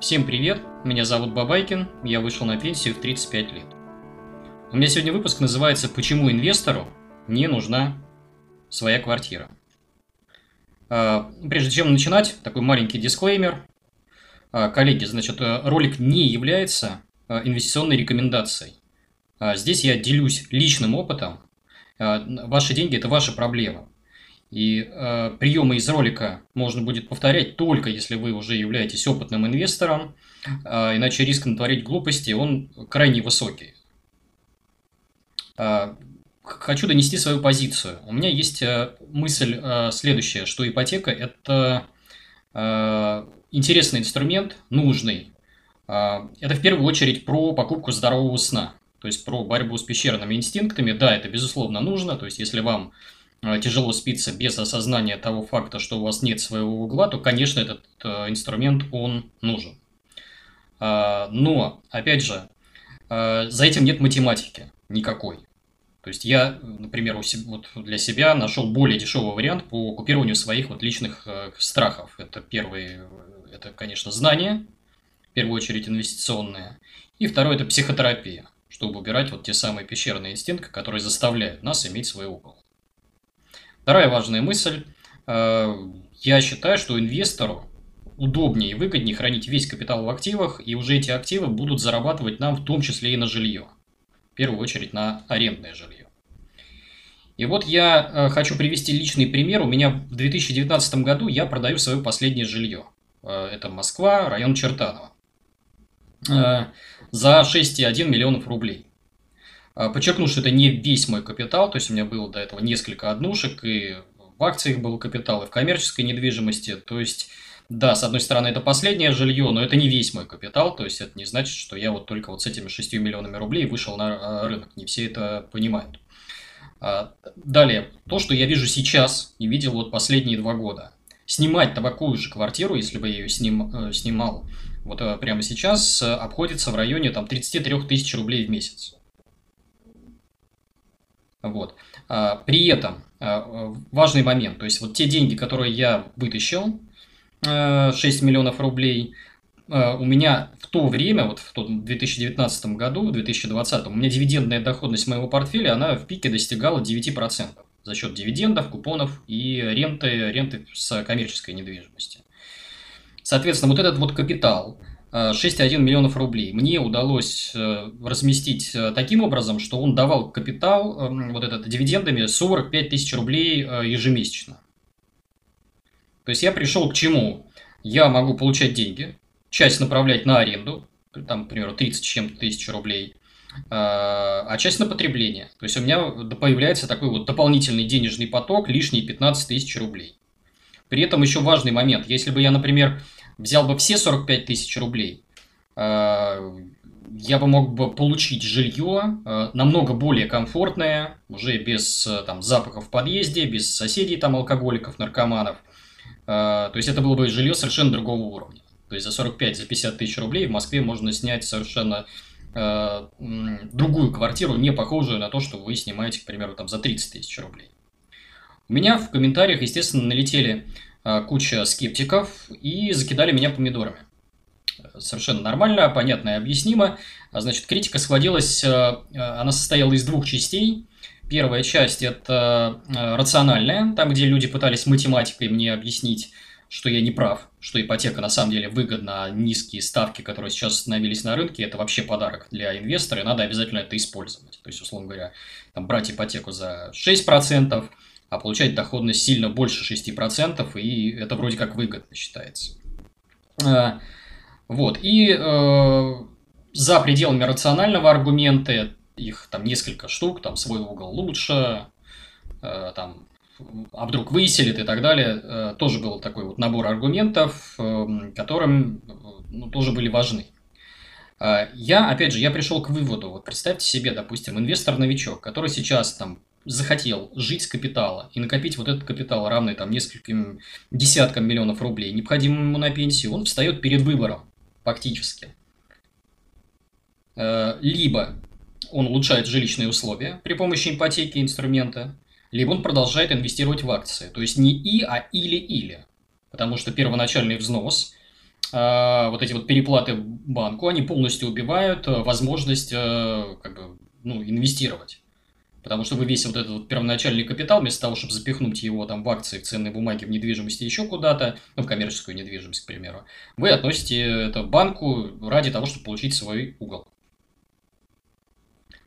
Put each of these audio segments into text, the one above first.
Всем привет, меня зовут Бабайкин, я вышел на пенсию в 35 лет. У меня сегодня выпуск называется «Почему инвестору не нужна своя квартира?». А, прежде чем начинать, такой маленький дисклеймер. А, коллеги, значит, э, ролик не является э, инвестиционной рекомендацией. А, здесь я делюсь личным опытом. Ваши деньги – это ваша проблема. И э, приемы из ролика можно будет повторять только если вы уже являетесь опытным инвестором, э, иначе риск натворить глупости он крайне высокий. Э, хочу донести свою позицию. У меня есть э, мысль э, следующая, что ипотека это э, интересный инструмент, нужный. Э, это в первую очередь про покупку здорового сна, то есть про борьбу с пещерными инстинктами. Да, это безусловно нужно, то есть если вам тяжело спится без осознания того факта, что у вас нет своего угла, то, конечно, этот э, инструмент, он нужен. А, но, опять же, э, за этим нет математики никакой. То есть я, например, вот для себя нашел более дешевый вариант по купированию своих вот личных страхов. Это первый, это, конечно, знания, в первую очередь инвестиционные. И второе – это психотерапия, чтобы убирать вот те самые пещерные инстинкты, которые заставляют нас иметь свой угол. Вторая важная мысль. Э, я считаю, что инвестору удобнее и выгоднее хранить весь капитал в активах, и уже эти активы будут зарабатывать нам в том числе и на жилье. В первую очередь на арендное жилье. И вот я э, хочу привести личный пример. У меня в 2019 году я продаю свое последнее жилье. Э, это Москва, район Чертаново. За 6,1 миллионов рублей. А, подчеркну, что это не весь мой капитал, то есть у меня было до этого несколько однушек, и в акциях был капитал, и в коммерческой недвижимости. То есть, да, с одной стороны, это последнее жилье, но это не весь мой капитал, то есть это не значит, что я вот только вот с этими 6 миллионами рублей вышел на а, рынок. Не все это понимают. А, далее, то, что я вижу сейчас и видел вот последние два года. Снимать такую же квартиру, если бы я ее сним, э, снимал вот э, прямо сейчас, обходится в районе там 33 тысяч рублей в месяц. Вот. А, при этом а, важный момент, то есть вот те деньги, которые я вытащил, 6 а, миллионов рублей, у меня в то время, вот в 2019 году, в 2020, у меня дивидендная доходность моего портфеля, она в пике достигала 9% за счет дивидендов, купонов и ренты, ренты с коммерческой недвижимости. Соответственно, вот этот вот капитал, 6,1 миллионов рублей. Мне удалось э, разместить э, таким образом, что он давал капитал, эм, вот этот дивидендами, 45 тысяч рублей э, ежемесячно. То есть я пришел к чему? Я могу получать деньги, часть направлять на аренду, там, к примеру, 30 чем-то тысяч рублей, а часть на потребление. То есть у меня появляется такой вот дополнительный денежный поток, лишние 15 тысяч рублей. При этом еще важный момент. Если бы я, например, взял бы все 45 тысяч рублей, э, я бы мог бы получить жилье э, намного более комфортное, уже без э, там, запахов в подъезде, без соседей, там, алкоголиков, наркоманов. То есть это было бы жилье совершенно другого уровня. То есть за 45-50 за 50 тысяч рублей в Москве можно снять совершенно другую квартиру, не похожую на то, что вы снимаете, к примеру, там, за 30 тысяч рублей. У меня в комментариях, естественно, налетели куча скептиков и закидали меня помидорами. Совершенно нормально, понятно и объяснимо. А, значит, критика схватилась, э, она состояла из двух частей. Первая часть – это э, рациональная, там, где люди пытались математикой мне объяснить, что я не прав, что ипотека на самом деле выгодна, а низкие ставки, которые сейчас установились на рынке, это вообще подарок для инвестора, и надо обязательно это использовать. То есть, условно говоря, там, брать ипотеку за 6%, а получать доходность сильно больше 6%, и это вроде как выгодно считается. А, вот, и э, за пределами рационального аргумента, их там несколько штук, там свой угол лучше, э, там, а вдруг выселит и так далее, э, тоже был такой вот набор аргументов, э, которым ну, тоже были важны. А, я, опять же, я пришел к выводу, вот представьте себе, допустим, инвестор-новичок, который сейчас там захотел жить с капитала и накопить вот этот капитал, равный там нескольким десяткам миллионов рублей, необходимым ему на пенсию, он встает перед выбором, фактически. Э, либо он улучшает жилищные условия при помощи ипотеки инструмента, либо он продолжает инвестировать в акции. То есть не и, а или-или. Потому что первоначальный взнос вот эти вот переплаты банку, они полностью убивают возможность как бы, ну, инвестировать. Потому что вы весь вот этот вот первоначальный капитал, вместо того, чтобы запихнуть его там в акции, в ценные бумаги, в недвижимости, еще куда-то, ну, в коммерческую недвижимость, к примеру, вы относите это банку ради того, чтобы получить свой угол.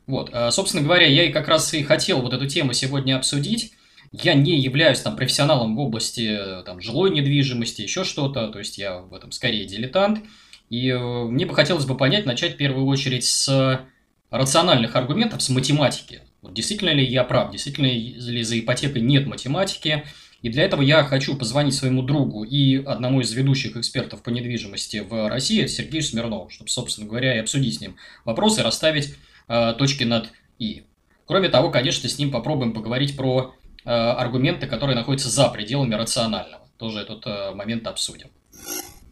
Вот, а, собственно говоря, я и как раз и хотел вот эту тему сегодня обсудить. Я не являюсь там профессионалом в области там, жилой недвижимости, еще что-то, то есть я в этом скорее дилетант. И э, мне бы хотелось бы понять, начать в первую очередь с рациональных аргументов, с математики. Вот действительно ли я прав, действительно ли за ипотекой нет математики, и для этого я хочу позвонить своему другу и одному из ведущих экспертов по недвижимости в России, Сергею Смирнову, чтобы, собственно говоря, и обсудить с ним вопросы, расставить э, точки над «и». Кроме того, конечно, с ним попробуем поговорить про э, аргументы, которые находятся за пределами рационального. Тоже этот э, момент обсудим.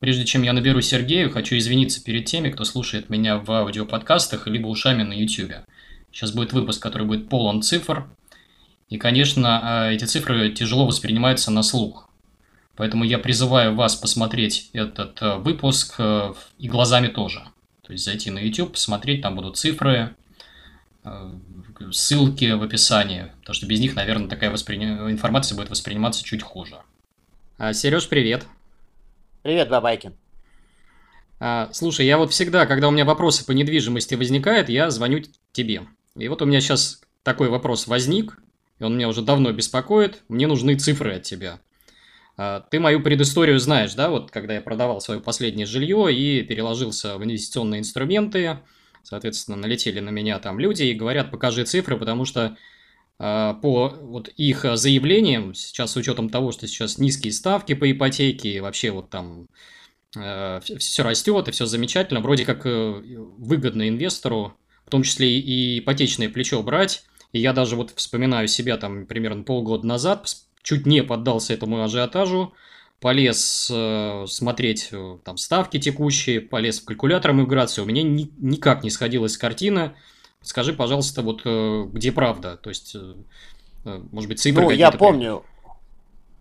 Прежде чем я наберу Сергею, хочу извиниться перед теми, кто слушает меня в аудиоподкастах либо ушами на YouTube. Сейчас будет выпуск, который будет полон цифр. И, конечно, а, эти цифры тяжело воспринимаются на слух. Поэтому я призываю вас посмотреть этот э, выпуск э, и глазами тоже. То есть зайти на YouTube, посмотреть, там будут цифры, э, ссылки в описании, потому что без них, наверное, такая воспри... информация будет восприниматься чуть хуже. А, Сереж, привет. Привет, Бабайкин. А, слушай, я вот всегда, когда у меня вопросы по недвижимости возникают, я звоню тебе. И вот у меня сейчас такой вопрос возник, и он меня уже давно беспокоит. Мне нужны цифры от тебя. А, ты мою предысторию знаешь, да, вот когда я продавал свое последнее жилье и переложился в инвестиционные инструменты, соответственно, налетели на меня там люди и говорят, покажи цифры, потому что а, по вот их заявлениям, сейчас с учетом того, что сейчас низкие ставки по ипотеке, и вообще вот там э, все растет и все замечательно, вроде как э, выгодно инвестору в том числе и ипотечное плечо брать. И я даже вот вспоминаю себя там примерно полгода назад, чуть не поддался этому ажиотажу, полез э, смотреть э, там ставки текущие, полез в калькулятор миграции, у меня ни, никак не сходилась картина. Скажи, пожалуйста, вот э, где правда? То есть, э, э может быть, цифры Ну, я помню.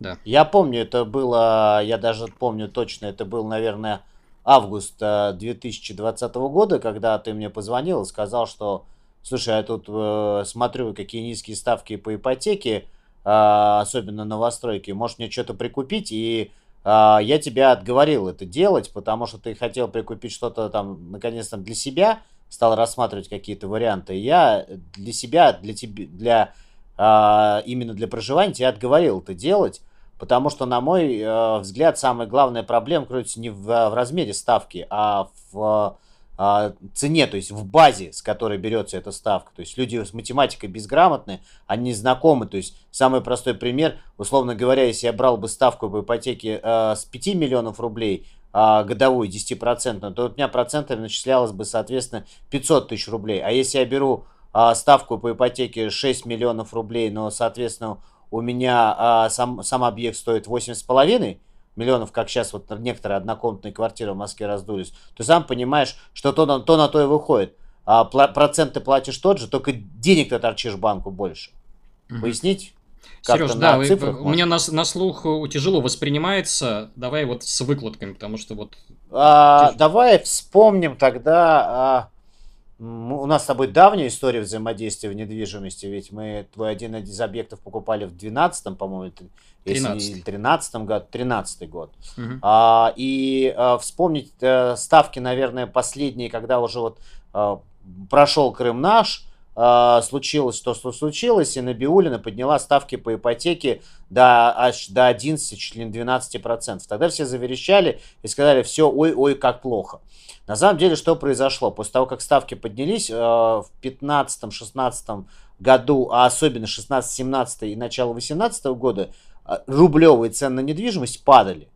Да. Я помню, это было, я даже помню точно, это был, наверное, августа 2020 года, когда ты мне позвонил и сказал, что, слушай, я тут э, смотрю, какие низкие ставки по ипотеке, э, особенно новостройки, может мне что-то прикупить, и э, я тебя отговорил это делать, потому что ты хотел прикупить что-то там, наконец-то, для себя, стал рассматривать какие-то варианты. Я для себя, для тебя, для, э, именно для проживания тебя отговорил это делать, Потому что, на мой э, взгляд, самая главная проблема кроется не в, в размере ставки, а в э, цене, то есть в базе, с которой берется эта ставка. То есть люди с математикой безграмотны, они не знакомы. То есть самый простой пример, условно говоря, если я брал бы ставку по ипотеке э, с 5 миллионов рублей, э, годовую 10%, то у меня процентами начислялось бы, соответственно, 500 тысяч рублей. А если я беру э, ставку по ипотеке 6 миллионов рублей, но, соответственно, у меня а, сам, сам объект стоит 8,5 миллионов, как сейчас вот некоторые однокомнатные квартиры в Москве раздулись, то сам понимаешь, что то на то, на то и выходит. А процент ты платишь тот же, только денег ты торчишь банку больше. Угу. Пояснить? Сереж, да, вы, у меня на, на слух тяжело воспринимается. Давай вот с выкладками, потому что вот... А, давай вспомним тогда... А, у нас с тобой давняя история взаимодействия в недвижимости, ведь мы твой один из объектов покупали в 12 по-моему, 13 или 13 году, 13 год. Угу. А, и а, вспомнить а, ставки, наверное, последние, когда уже вот а, прошел Крым наш, а, случилось то, что случилось, и Набиулина подняла ставки по ипотеке до, аж до 11, чуть ли не 12 процентов. Тогда все заверещали и сказали, все, ой-ой, как плохо. На самом деле, что произошло? После того, как ставки поднялись э, в 15-16 году, а особенно 16-17 и начало 18 года, э, рублевые цены на недвижимость падали.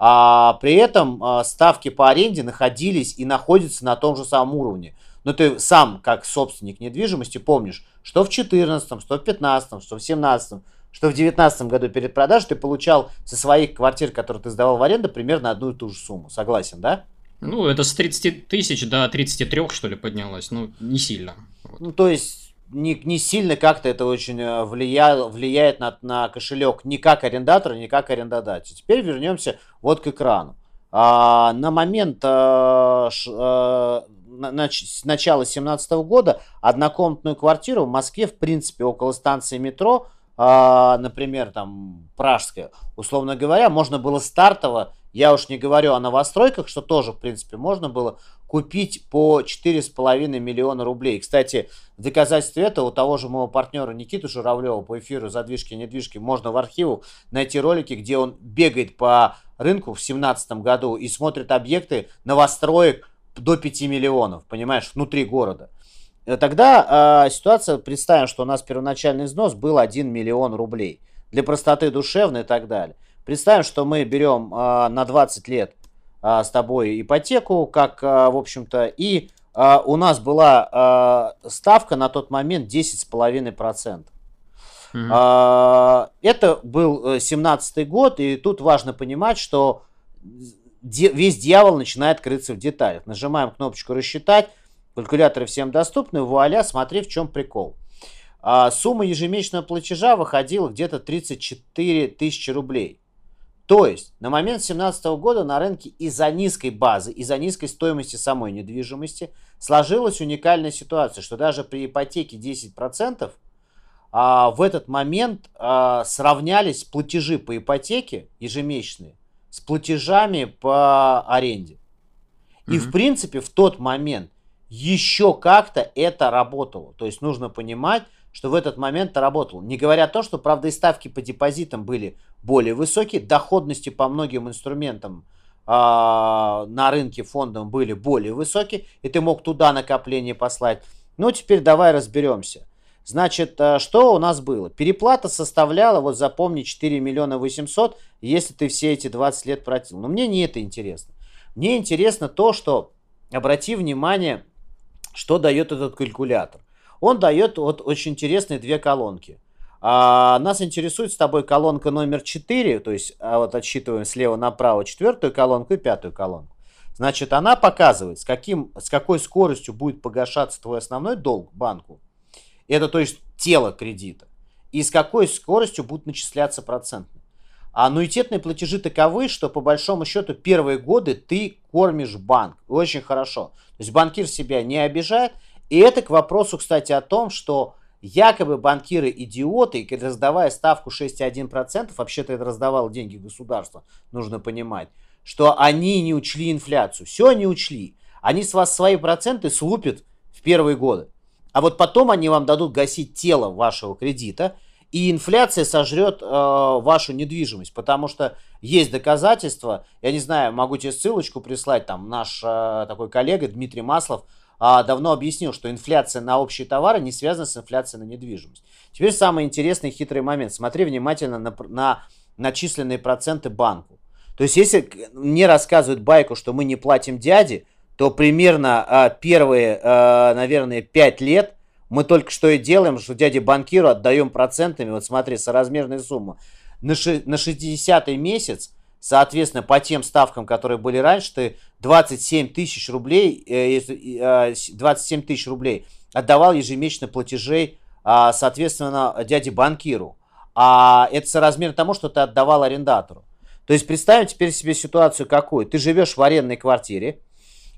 А при этом э, ставки по аренде находились и находятся на том же самом уровне. Но ты сам, как собственник недвижимости, помнишь, что в 14, что в 15, что в 17, что в 19 году перед продажей ты получал со своих квартир, которые ты сдавал в аренду, примерно одну и ту же сумму. Согласен, да? Ну, это с 30 тысяч до 33, что ли, поднялось. Ну, не сильно. Ну, то есть, не, не сильно как-то это очень э, влияет, влияет на, на кошелек ни как арендатора, ни как арендодателя. Теперь вернемся вот к экрану. А, на момент а, ш, а, нач, начала 2017 года однокомнатную квартиру в Москве, в принципе, около станции метро, а, например, там, Пражская, условно говоря, можно было стартово, я уж не говорю о новостройках, что тоже, в принципе, можно было купить по 4,5 миллиона рублей. Кстати, в доказательстве этого у того же моего партнера Никиты Журавлева по эфиру «Задвижки и недвижки» можно в архиву найти ролики, где он бегает по рынку в 2017 году и смотрит объекты новостроек до 5 миллионов, понимаешь, внутри города. Тогда э, ситуация, представим, что у нас первоначальный взнос был 1 миллион рублей. Для простоты душевной и так далее. Представим, что мы берем э, на 20 лет э, с тобой ипотеку, как, э, в общем-то, и э, у нас была э, ставка на тот момент 10,5%. Mm-hmm. Это был 17 год, и тут важно понимать, что весь дьявол начинает крыться в деталях. Нажимаем кнопочку «Рассчитать», Калькуляторы всем доступны, вуаля, смотри, в чем прикол. А, сумма ежемесячного платежа выходила где-то 34 тысячи рублей. То есть на момент 2017 года на рынке из-за низкой базы, из-за низкой стоимости самой недвижимости сложилась уникальная ситуация, что даже при ипотеке 10% а, в этот момент а, сравнялись платежи по ипотеке ежемесячные с платежами по аренде. И mm-hmm. в принципе в тот момент еще как-то это работало. То есть нужно понимать, что в этот момент это работало. Не говоря то, что, правда, и ставки по депозитам были более высокие, доходности по многим инструментам э, на рынке фондом были более высокие, и ты мог туда накопление послать. Ну, теперь давай разберемся. Значит, а, что у нас было? Переплата составляла, вот запомни, 4 миллиона 800, если ты все эти 20 лет платил. Но мне не это интересно. Мне интересно то, что, обрати внимание, что дает этот калькулятор? Он дает вот очень интересные две колонки. А, нас интересует с тобой колонка номер 4, то есть а вот отсчитываем слева направо четвертую колонку и пятую колонку. Значит, она показывает, с, каким, с какой скоростью будет погашаться твой основной долг банку. Это то есть тело кредита. И с какой скоростью будут начисляться проценты. А аннуитетные платежи таковы, что по большому счету первые годы ты кормишь банк. Очень хорошо. То есть банкир себя не обижает. И это к вопросу, кстати, о том, что якобы банкиры идиоты, и раздавая ставку 6,1%, вообще-то это раздавало деньги государства, нужно понимать, что они не учли инфляцию. Все они учли. Они с вас свои проценты слупят в первые годы. А вот потом они вам дадут гасить тело вашего кредита, и инфляция сожрет э, вашу недвижимость, потому что есть доказательства, я не знаю, могу тебе ссылочку прислать, там наш э, такой коллега Дмитрий Маслов э, давно объяснил, что инфляция на общие товары не связана с инфляцией на недвижимость. Теперь самый интересный хитрый момент, смотри внимательно на, на начисленные проценты банку. То есть если мне рассказывают байку, что мы не платим дяде, то примерно э, первые, э, наверное, 5 лет мы только что и делаем, что дяде банкиру отдаем процентами, вот смотри, соразмерная сумма. На, ши, на 60 месяц, соответственно, по тем ставкам, которые были раньше, ты 27 тысяч рублей, э, 27 э, тысяч рублей отдавал ежемесячно платежей, соответственно, дяде банкиру. А это соразмерно тому, что ты отдавал арендатору. То есть представим теперь себе ситуацию какую. Ты живешь в арендной квартире,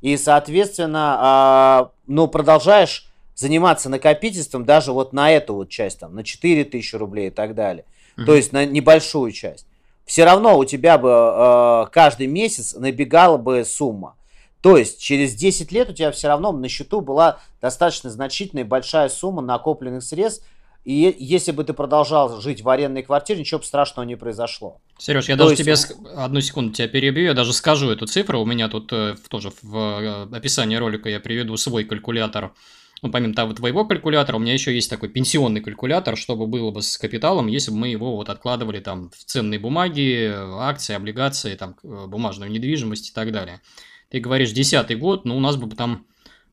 и, соответственно, э, ну, продолжаешь заниматься накопительством даже вот на эту вот часть, там, на 4 тысячи рублей и так далее. Mm-hmm. То есть на небольшую часть. Все равно у тебя бы э, каждый месяц набегала бы сумма. То есть через 10 лет у тебя все равно на счету была достаточно значительная большая сумма накопленных средств, и если бы ты продолжал жить в арендной квартире, ничего бы страшного не произошло. Сереж, я То даже есть... тебе одну секунду тебя перебью, я даже скажу эту цифру. У меня тут э, тоже в э, описании ролика я приведу свой калькулятор ну, помимо того, твоего калькулятора, у меня еще есть такой пенсионный калькулятор, чтобы было бы с капиталом, если бы мы его вот откладывали там в ценные бумаги, акции, облигации, там, э, бумажную недвижимость и так далее. Ты говоришь, десятый год, ну, у нас бы там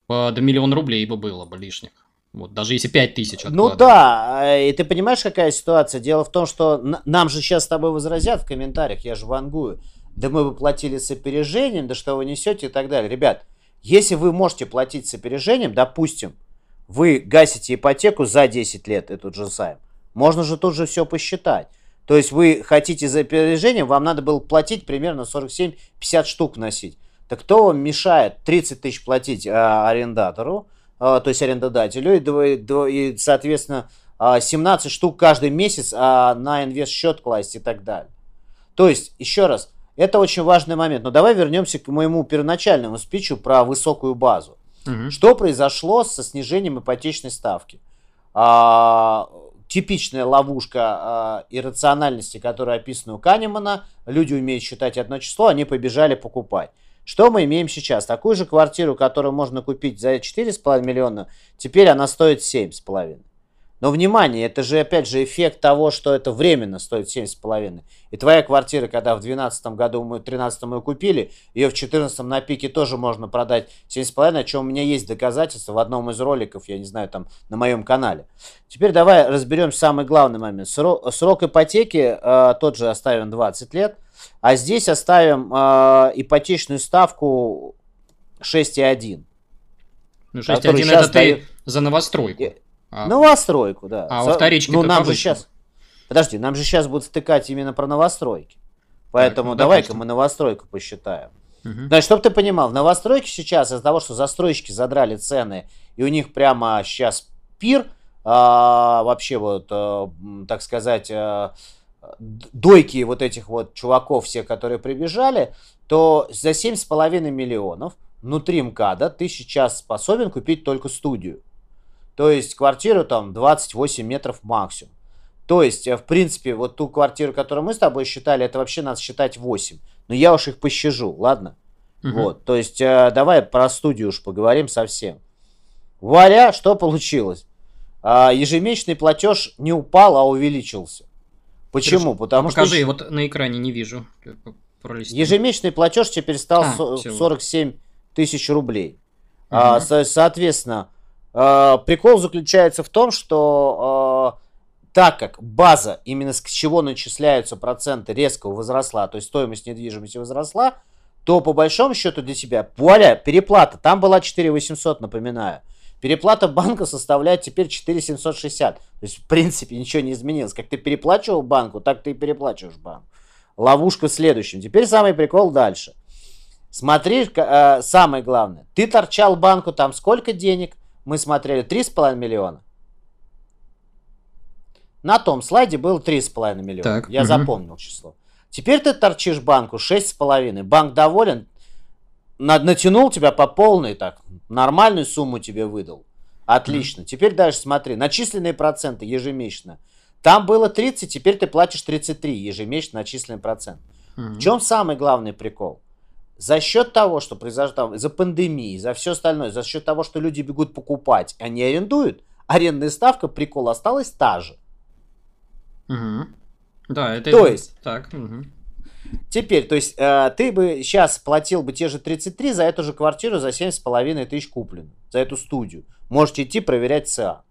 до миллиона рублей бы было бы лишних. Вот, даже если 5 тысяч Ну да, э, и ты понимаешь, какая ситуация? Дело в том, что нам же сейчас с тобой возразят в комментариях, я же вангую. Да мы бы платили с опережением, да что вы несете и так далее. Ребят, если вы можете платить с опережением, допустим, вы гасите ипотеку за 10 лет, этот же займ, можно же тут же все посчитать. То есть вы хотите за опережение, вам надо было платить примерно 47-50 штук носить. Так кто вам мешает 30 тысяч платить а, арендатору, то есть арендодателю, и, и соответственно, 17 а, штук каждый месяц а, на инвест счет класть и так далее. То есть, еще раз, это очень важный момент. Но давай вернемся к моему первоначальному спичу про высокую базу. Угу. Что произошло со снижением ипотечной ставки? А, типичная ловушка а, иррациональности, которая описана у Канемана. Люди умеют считать одно число, они побежали покупать. Что мы имеем сейчас? Такую же квартиру, которую можно купить за 4,5 миллиона, теперь она стоит 7,5. Но внимание, это же опять же эффект того, что это временно стоит 7,5. И твоя квартира, когда в 2012 году мы, в 2013 мы купили, ее в 2014 на пике тоже можно продать 7,5, о чем у меня есть доказательства в одном из роликов, я не знаю, там на моем канале. Теперь давай разберем самый главный момент. Срок, срок ипотеки э, тот же оставим 20 лет, а здесь оставим э, ипотечную ставку 6,1. Ну, 6,1 это ты за новостройку. А, новостройку, да. А во вторичке Ну, нам же сейчас... Подожди, нам же сейчас будут стыкать именно про новостройки. Поэтому так, ну, давай-ка мы новостройку посчитаем. Угу. Значит, чтобы ты понимал, в новостройке сейчас из-за того, что застройщики задрали цены, и у них прямо сейчас пир, а, вообще вот, а, так сказать, а, дойки вот этих вот чуваков, все, которые прибежали, то за 7,5 миллионов внутри МКАДа ты сейчас способен купить только студию. То есть квартиру там 28 метров максимум. То есть, э, в принципе, вот ту квартиру, которую мы с тобой считали, это вообще надо считать 8. Но я уж их пощажу, ладно? Угу. Вот, то есть, э, давай про студию уж поговорим совсем. Вуаля, что получилось? А, ежемесячный платеж не упал, а увеличился. Почему? Хорошо. Потому а покажи, что... вот на экране не вижу. Пролистим. Ежемесячный платеж теперь стал а, 47 тысяч рублей. Угу. А, со- соответственно, Э, прикол заключается в том, что э, так как база, именно с чего начисляются проценты, резко возросла, то есть стоимость недвижимости возросла, то по большому счету для себя, вуаля, переплата, там была 4 800, напоминаю. Переплата банка составляет теперь 4 760. То есть, в принципе, ничего не изменилось. Как ты переплачивал банку, так ты и переплачиваешь банку. Ловушка в следующем. Теперь самый прикол дальше. Смотри, э, самое главное. Ты торчал банку там сколько денег? мы смотрели 3,5 миллиона. На том слайде было 3,5 миллиона. Так, Я угу. запомнил число. Теперь ты торчишь банку 6,5. Банк доволен. Натянул тебя по полной, так, нормальную сумму тебе выдал. Отлично. mm Теперь дальше смотри. Начисленные проценты ежемесячно. Там было 30, теперь ты платишь 33 ежемесячно начисленный процент. mm В чем самый главный прикол? за счет того, что произошло за пандемии, за все остальное, за счет того, что люди бегут покупать, они арендуют, арендная ставка, прикол, осталась та же. Угу. Да, это... То есть... Так, угу. Теперь, то есть, э, ты бы сейчас платил бы те же 33 за эту же квартиру за 7,5 тысяч купленную, за эту студию. Можете идти проверять ЦА.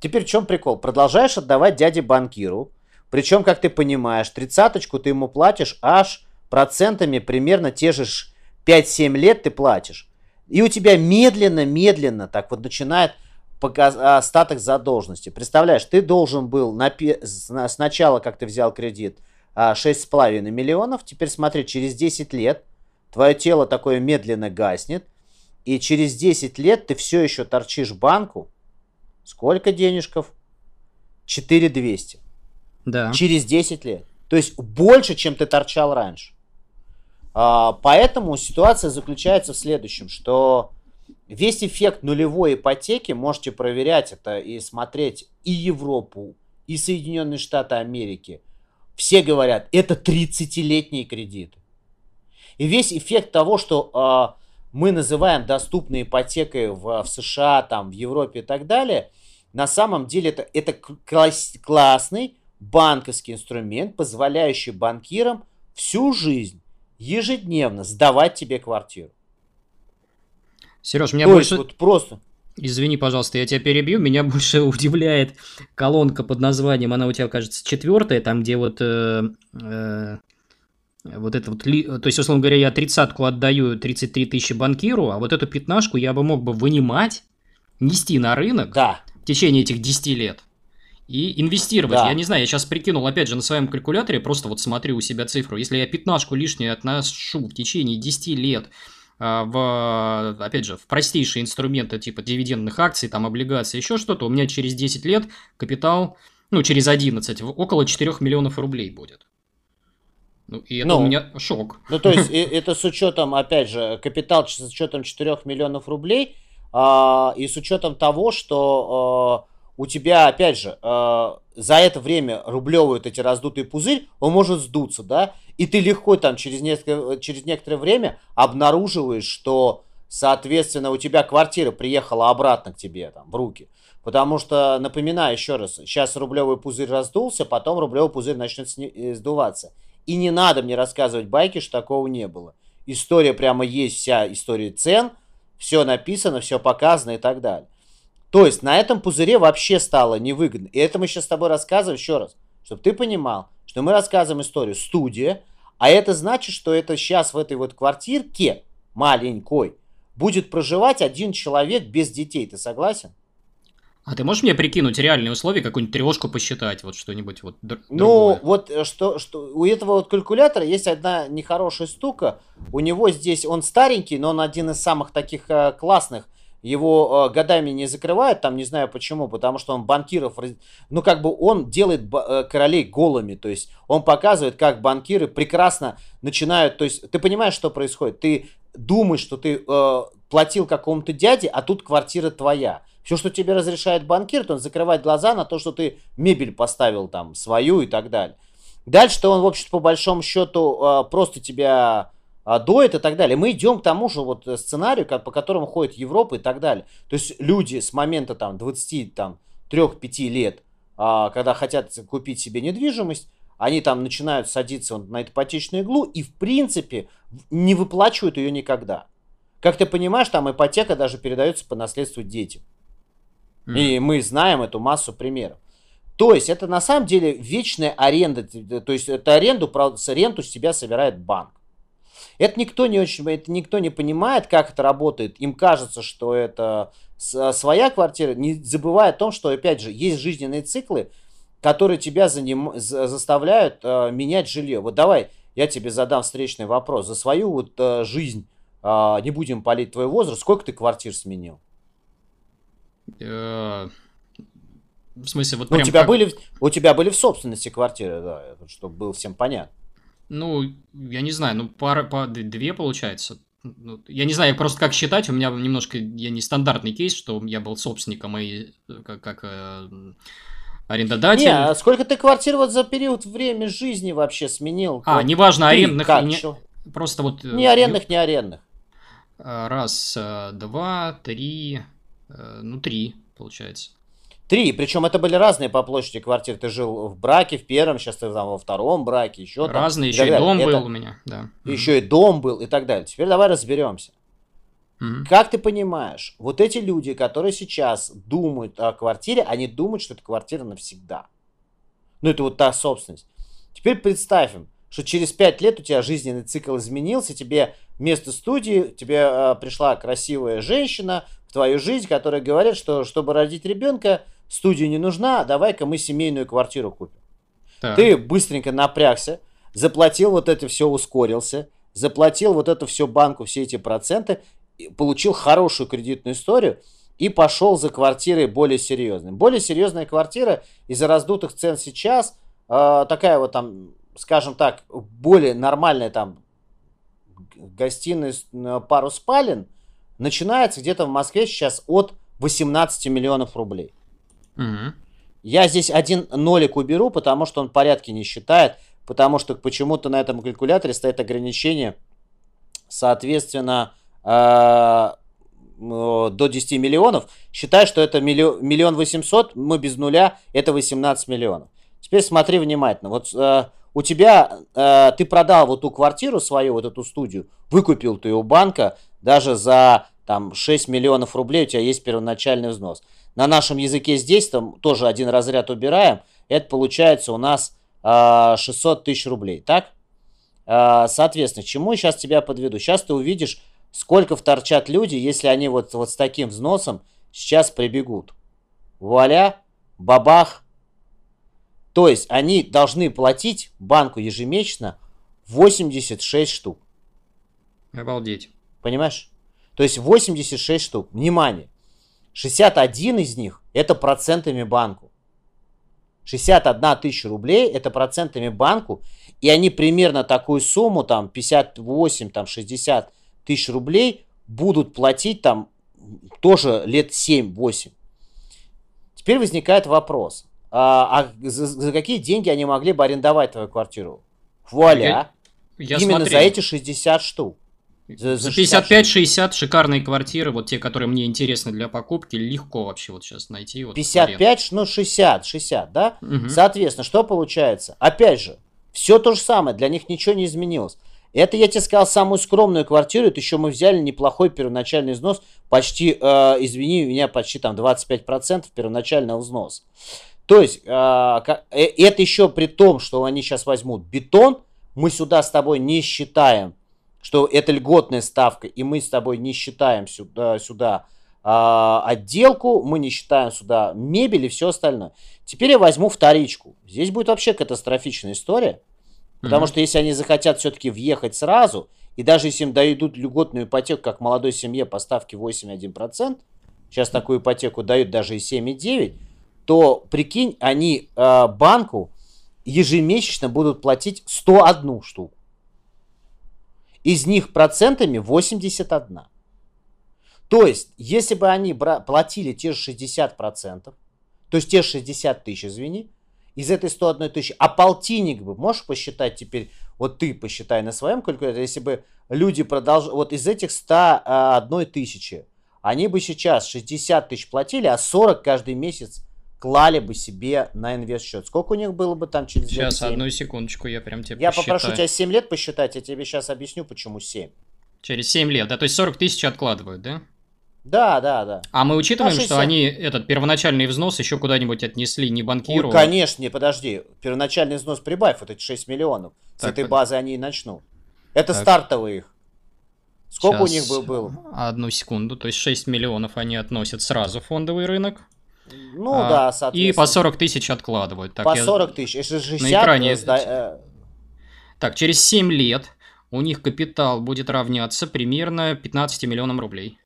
Теперь в чем прикол? Продолжаешь отдавать дяде банкиру, причем, как ты понимаешь, тридцаточку ты ему платишь аж процентами примерно те же 5-7 лет ты платишь. И у тебя медленно-медленно так вот начинает показ... остаток задолженности. Представляешь, ты должен был на... сначала, как ты взял кредит, 6,5 а, миллионов. Теперь смотри, через 10 лет твое тело такое медленно гаснет. И через 10 лет ты все еще торчишь банку. Сколько денежков? 4200. Да. Через 10 лет. То есть больше, чем ты торчал раньше. А, поэтому ситуация заключается в следующем, что весь эффект нулевой ипотеки можете проверять это и смотреть и Европу, и Соединенные Штаты Америки. Все говорят, это 30-летние кредиты. И весь эффект того, что э, мы называем доступной ипотекой в, в США, там, в Европе и так далее, на самом деле это, это класс, классный банковский инструмент, позволяющий банкирам всю жизнь ежедневно сдавать тебе квартиру. Сереж, меня То больше... вот просто... Извини, пожалуйста, я тебя перебью. Меня больше удивляет колонка под названием, она у тебя, кажется, четвертая, там, где вот... Э, э, вот это вот, то есть, условно говоря, я тридцатку отдаю 33 тысячи банкиру, а вот эту пятнашку я бы мог бы вынимать, нести на рынок да. в течение этих 10 лет и инвестировать. Да. Я не знаю, я сейчас прикинул, опять же, на своем калькуляторе, просто вот смотрю у себя цифру. Если я пятнашку лишнюю отношу в течение 10 лет в, опять же, в простейшие инструменты типа дивидендных акций, там, облигаций, еще что-то, у меня через 10 лет капитал, ну, через 11, около 4 миллионов рублей будет. Ну, и это ну, у меня шок. Ну, то есть, это с учетом, опять же, капитал с учетом 4 миллионов рублей, а, и с учетом того, что а, у тебя, опять же, а, за это время рублевый вот эти раздутый пузырь, он может сдуться, да, и ты легко там через, несколько, через некоторое время обнаруживаешь, что, соответственно, у тебя квартира приехала обратно к тебе там в руки. Потому что, напоминаю еще раз, сейчас рублевый пузырь раздулся, потом рублевый пузырь начнет э, сдуваться. И не надо мне рассказывать байки, что такого не было. История прямо есть, вся история цен, все написано, все показано и так далее. То есть на этом пузыре вообще стало невыгодно. И это мы сейчас с тобой рассказываем еще раз, чтобы ты понимал, что мы рассказываем историю студия, а это значит, что это сейчас в этой вот квартирке маленькой будет проживать один человек без детей. Ты согласен? А ты можешь мне прикинуть реальные условия, какую-нибудь трешку посчитать, вот что-нибудь вот Ну, вот э, что, что у этого вот калькулятора есть одна нехорошая штука. У него здесь, он старенький, но он один из самых таких э, классных. Его э, годами не закрывают, там не знаю почему, потому что он банкиров, ну как бы он делает э, королей голыми, то есть он показывает, как банкиры прекрасно начинают, то есть ты понимаешь, что происходит, ты думаешь, что ты э, платил какому-то дяде, а тут квартира твоя. Все, что тебе разрешает банкир, то он закрывает глаза на то, что ты мебель поставил там свою и так далее. Дальше-то он, в общем-то, по большому счету, а, просто тебя а, доит и так далее. Мы идем к тому же вот сценарию, по которому ходит Европа и так далее. То есть люди с момента там 20, там, 3-5 лет, а, когда хотят купить себе недвижимость, они там начинают садиться на ипотечную иглу и, в принципе, не выплачивают ее никогда. Как ты понимаешь, там ипотека даже передается по наследству детям. Mm. И мы знаем эту массу примеров. То есть это на самом деле вечная аренда. То есть это аренду, с аренду с тебя собирает банк. Это никто не очень, это никто не понимает, как это работает. Им кажется, что это своя квартира, не забывая о том, что, опять же, есть жизненные циклы, которые тебя заним... заставляют э, менять жилье. Вот давай я тебе задам встречный вопрос. За свою вот э, жизнь, э, не будем палить твой возраст, сколько ты квартир сменил? Э, в смысле, вот ну, у тебя как... были у тебя были в собственности квартиры, да, чтобы было всем понятно. Ну, я не знаю, ну пара, по две получается. Ну, я не знаю, просто как считать, у меня немножко я не стандартный кейс, что я был собственником и как, как э, арендодатель. Не, а сколько ты квартир вот за период времени жизни вообще сменил? А, вот неважно, ты арендных как, не, просто вот. Э, не арендных, не арендных. Раз, два, три, Э, ну, три, получается. Три, причем это были разные по площади квартиры. Ты жил в браке в первом, сейчас ты там во втором браке, еще Разные, там, еще и, дом это... был у меня, да. Еще и дом был и так далее. Теперь давай разберемся. Mm-hmm. Как ты понимаешь, вот эти люди, которые сейчас думают о квартире, они думают, что это квартира навсегда. Ну, это вот та собственность. Теперь представим, что через пять лет у тебя жизненный цикл изменился, тебе вместо студии, тебе э, пришла красивая женщина, твою жизнь, которые говорят, что чтобы родить ребенка, студия не нужна, давай-ка мы семейную квартиру купим. Так. Ты быстренько напрягся, заплатил вот это все, ускорился, заплатил вот это все банку, все эти проценты, получил хорошую кредитную историю и пошел за квартирой более серьезной. Более серьезная квартира из-за раздутых цен сейчас, э, такая вот там, скажем так, более нормальная там гостиная, пару спален, начинается где-то в Москве сейчас от 18 миллионов рублей. Угу. Я здесь один нолик уберу, потому что он порядки не считает, потому что почему-то на этом калькуляторе стоит ограничение, соответственно, э, до 10 миллионов. Считай, что это миллион восемьсот, мы без нуля, это 18 миллионов. Теперь смотри внимательно. Вот э, у тебя, э, ты продал вот ту квартиру свою, вот эту студию, выкупил ты у банка, даже за там 6 миллионов рублей у тебя есть первоначальный взнос. На нашем языке здесь там тоже один разряд убираем, это получается у нас э, 600 тысяч рублей, так? Э, соответственно, к чему я сейчас тебя подведу? Сейчас ты увидишь, сколько вторчат люди, если они вот, вот с таким взносом сейчас прибегут. Вуаля, бабах, То есть они должны платить банку ежемесячно 86 штук. Обалдеть. Понимаешь? То есть 86 штук. Внимание. 61 из них это процентами банку. 61 тысяча рублей это процентами банку. И они примерно такую сумму, там 58, там 60 тысяч рублей будут платить там тоже лет 7-8. Теперь возникает вопрос. А, а за, за какие деньги они могли бы арендовать твою квартиру? Вуаля. Я, я Именно смотрел. за эти 60 штук. За, за 55-60 шикарные квартиры, вот те, которые мне интересны для покупки, легко вообще вот сейчас найти. Вот 55, ну 60, 60, да? Угу. Соответственно, что получается? Опять же, все то же самое, для них ничего не изменилось. Это я тебе сказал самую скромную квартиру, это еще мы взяли неплохой первоначальный взнос, почти, э, извини меня, почти там 25% первоначального взноса. То есть, э, э, это еще при том, что они сейчас возьмут бетон, мы сюда с тобой не считаем что это льготная ставка, и мы с тобой не считаем сюда, сюда э, отделку, мы не считаем сюда мебель и все остальное. Теперь я возьму вторичку. Здесь будет вообще катастрофичная история, потому mm-hmm. что если они захотят все-таки въехать сразу, и даже если им дают льготную ипотеку, как молодой семье по ставке 8,1%, сейчас такую ипотеку дают даже и 7,9%, то, прикинь, они э, банку ежемесячно будут платить 101 штуку. Из них процентами 81. То есть, если бы они платили те же 60%, то есть те 60 тысяч, извини, из этой 101 тысячи, а полтинник бы, можешь посчитать теперь, вот ты посчитай на своем калькуляторе, если бы люди продолжали, вот из этих 101 тысячи, они бы сейчас 60 тысяч платили, а 40 каждый месяц клали бы себе на инвест счет. Сколько у них было бы там через сейчас, лет Сейчас, одну секундочку, я прям тебе Я посчитаю. попрошу тебя 7 лет посчитать, я тебе сейчас объясню, почему 7. Через 7 лет, да? То есть 40 тысяч откладывают, да? Да, да, да. А мы учитываем, что они этот первоначальный взнос еще куда-нибудь отнесли, не банкиру? Ой, конечно, не, подожди. Первоначальный взнос прибавь, вот эти 6 миллионов. Так, С этой базы они и начнут. Это так. стартовые их. Сколько Сейчас, у них был, было? Одну секунду. То есть 6 миллионов они относят сразу в фондовый рынок. Ну а, да, соответственно. И по 40 тысяч откладывают. Так, по 40 тысяч, если 60... На экране... Сда... Э, так, через 7 лет у них капитал будет равняться примерно 15 миллионам рублей.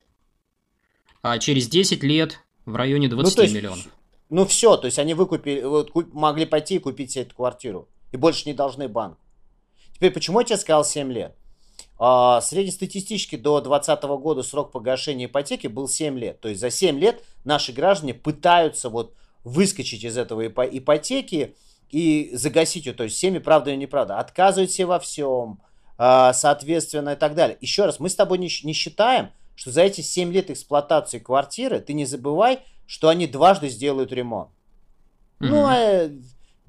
А через 10 лет в районе 20 ну, есть, миллионов. Ну все, то есть они выкупили, вот, могли пойти и купить себе эту квартиру. И больше не должны банк. Теперь, почему я тебе сказал 7 лет? А, среднестатистически до 2020 года срок погашения ипотеки был 7 лет. То есть за 7 лет наши граждане пытаются вот выскочить из этого ипотеки и загасить ее. То есть всеми правда и неправда. Отказывают все во всем, а, соответственно, и так далее. Еще раз, мы с тобой не, не считаем, что за эти 7 лет эксплуатации квартиры, ты не забывай, что они дважды сделают ремонт. Mm-hmm. Ну, а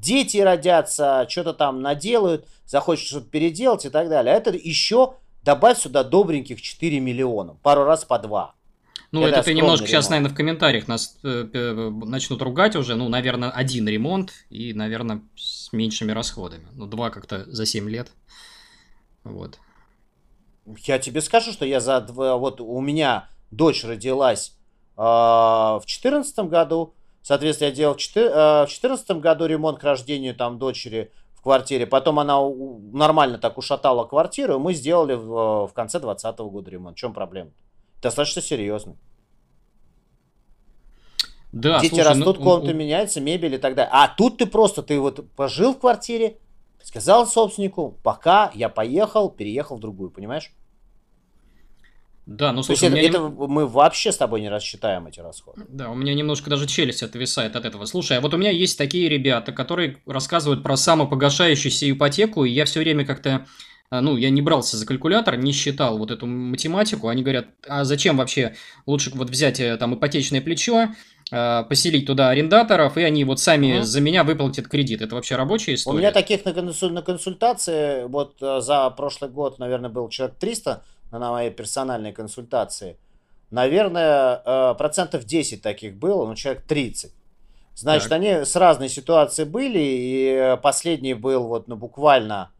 дети родятся, что-то там наделают, захочешь что-то переделать и так далее. А это еще добавь сюда добреньких 4 миллиона, пару раз по 2. Ну, это, это ты немножко ремонт. сейчас, наверное, в комментариях нас э, начнут ругать уже. Ну, наверное, один ремонт и, наверное, с меньшими расходами. Ну, два как-то за 7 лет. Вот. Я тебе скажу, что я за два... Вот у меня дочь родилась э, в 2014 году. Соответственно, я делал в 2014 э, году ремонт к рождению там дочери в квартире. Потом она нормально так ушатала квартиру, мы сделали в, в конце 2020 года ремонт. В чем проблема? Достаточно серьезный. Да, Дети слушай, растут, ну, комнаты у... меняются, мебель и так далее. А тут ты просто, ты вот пожил в квартире, сказал собственнику, пока я поехал, переехал в другую, понимаешь? Да, ну слушай, То есть это, это мы вообще с тобой не рассчитаем эти расходы. Да, у меня немножко даже челюсть отвисает от этого. Слушай, а вот у меня есть такие ребята, которые рассказывают про самопогашающуюся ипотеку, и я все время как-то а, ну, я не брался за калькулятор, не считал вот эту математику. Они говорят, а зачем вообще лучше вот взять э, там ипотечное плечо, а, поселить туда арендаторов, и они вот сами угу. за меня выплатят кредит. Это вообще рабочая история? У меня таких на, на консультации, вот э, за прошлый год, наверное, был человек 300 на моей персональной консультации, наверное, э, процентов 10 таких было, ну, человек 30. Значит, так. они с разной ситуации были, и последний был вот, ну, буквально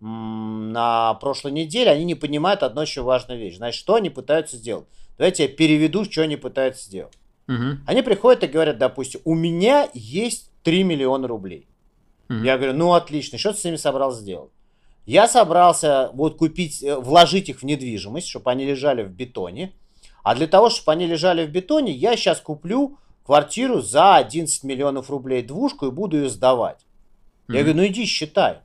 на прошлой неделе, они не понимают одну еще важную вещь. Значит, что они пытаются сделать? Давайте я переведу, что они пытаются сделать. Угу. Они приходят и говорят, допустим, у меня есть 3 миллиона рублей. Угу. Я говорю, ну отлично, что ты с ними собрался сделать? Я собрался вот купить, э, вложить их в недвижимость, чтобы они лежали в бетоне. А для того, чтобы они лежали в бетоне, я сейчас куплю квартиру за 11 миллионов рублей двушку и буду ее сдавать. Mm-hmm. Я говорю, ну иди считай.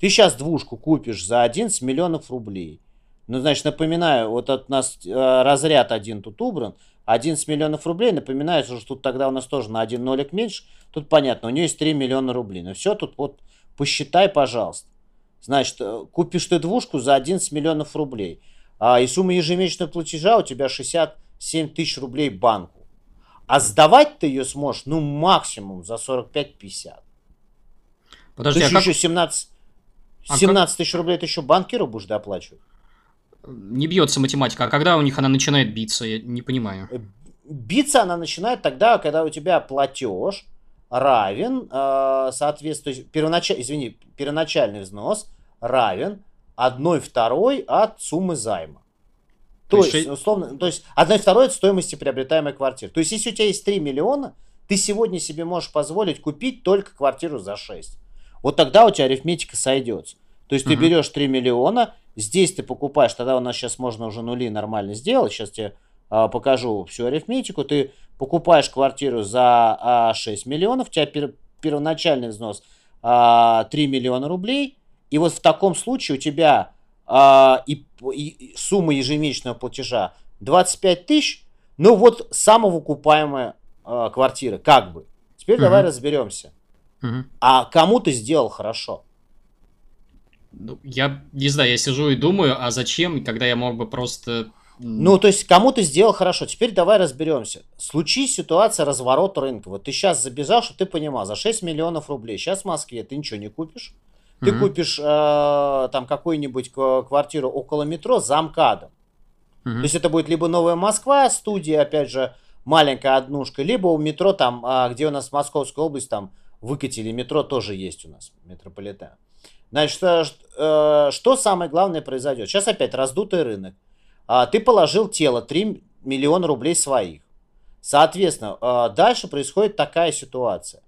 Ты сейчас двушку купишь за 11 миллионов рублей. Ну, значит, напоминаю, вот от нас э, разряд один тут убран. 11 миллионов рублей, напоминаю, что тут тогда у нас тоже на один нолик меньше. Тут понятно, у нее есть 3 миллиона рублей. Ну все, тут вот посчитай, пожалуйста. Значит, э, купишь ты двушку за 11 миллионов рублей. А, и сумма ежемесячного платежа у тебя 67 тысяч рублей банку. А сдавать ты ее сможешь, ну, максимум за 45-50. Подожди, ты а как... еще 17, 17 а тысяч рублей ты еще банкиру будешь доплачивать? Не бьется математика. А когда у них она начинает биться? Я не понимаю. Э, биться она начинает тогда, когда у тебя платеж равен, э, соответственно, первонач... извини, первоначальный взнос равен 1 второй от суммы займа. То, есть, есть, условно, то есть 1 второй от стоимости приобретаемой квартиры. То есть, если у тебя есть 3 миллиона, ты сегодня себе можешь позволить купить только квартиру за 6. Вот тогда у тебя арифметика сойдется. То есть, угу. ты берешь 3 миллиона, здесь ты покупаешь, тогда у нас сейчас можно уже нули нормально сделать. Сейчас тебе а, покажу всю арифметику. Ты покупаешь квартиру за а, 6 миллионов, у тебя пер, первоначальный взнос а, 3 миллиона рублей, и вот в таком случае у тебя а, и, и сумма ежемесячного платежа 25 тысяч, ну вот самовыкупаемая а, квартира, как бы. Теперь угу. давай разберемся. Угу. А кому ты сделал хорошо? Ну, я не знаю, я сижу и думаю, а зачем, когда я мог бы просто... Ну, то есть, кому ты сделал хорошо. Теперь давай разберемся. Случись ситуация разворот рынка. Вот ты сейчас забежал, что ты понимал, за 6 миллионов рублей. Сейчас в Москве ты ничего не купишь. Ты угу. купишь э, там какую-нибудь квартиру около метро за МКАДом. Угу. То есть это будет либо Новая Москва, студия, опять же, маленькая однушка, либо у метро там, э, где у нас Московская область, там выкатили метро, тоже есть у нас метрополитен. Значит, э, э, что самое главное произойдет? Сейчас опять раздутый рынок. А, ты положил тело 3 миллиона рублей своих. Соответственно, э, дальше происходит такая ситуация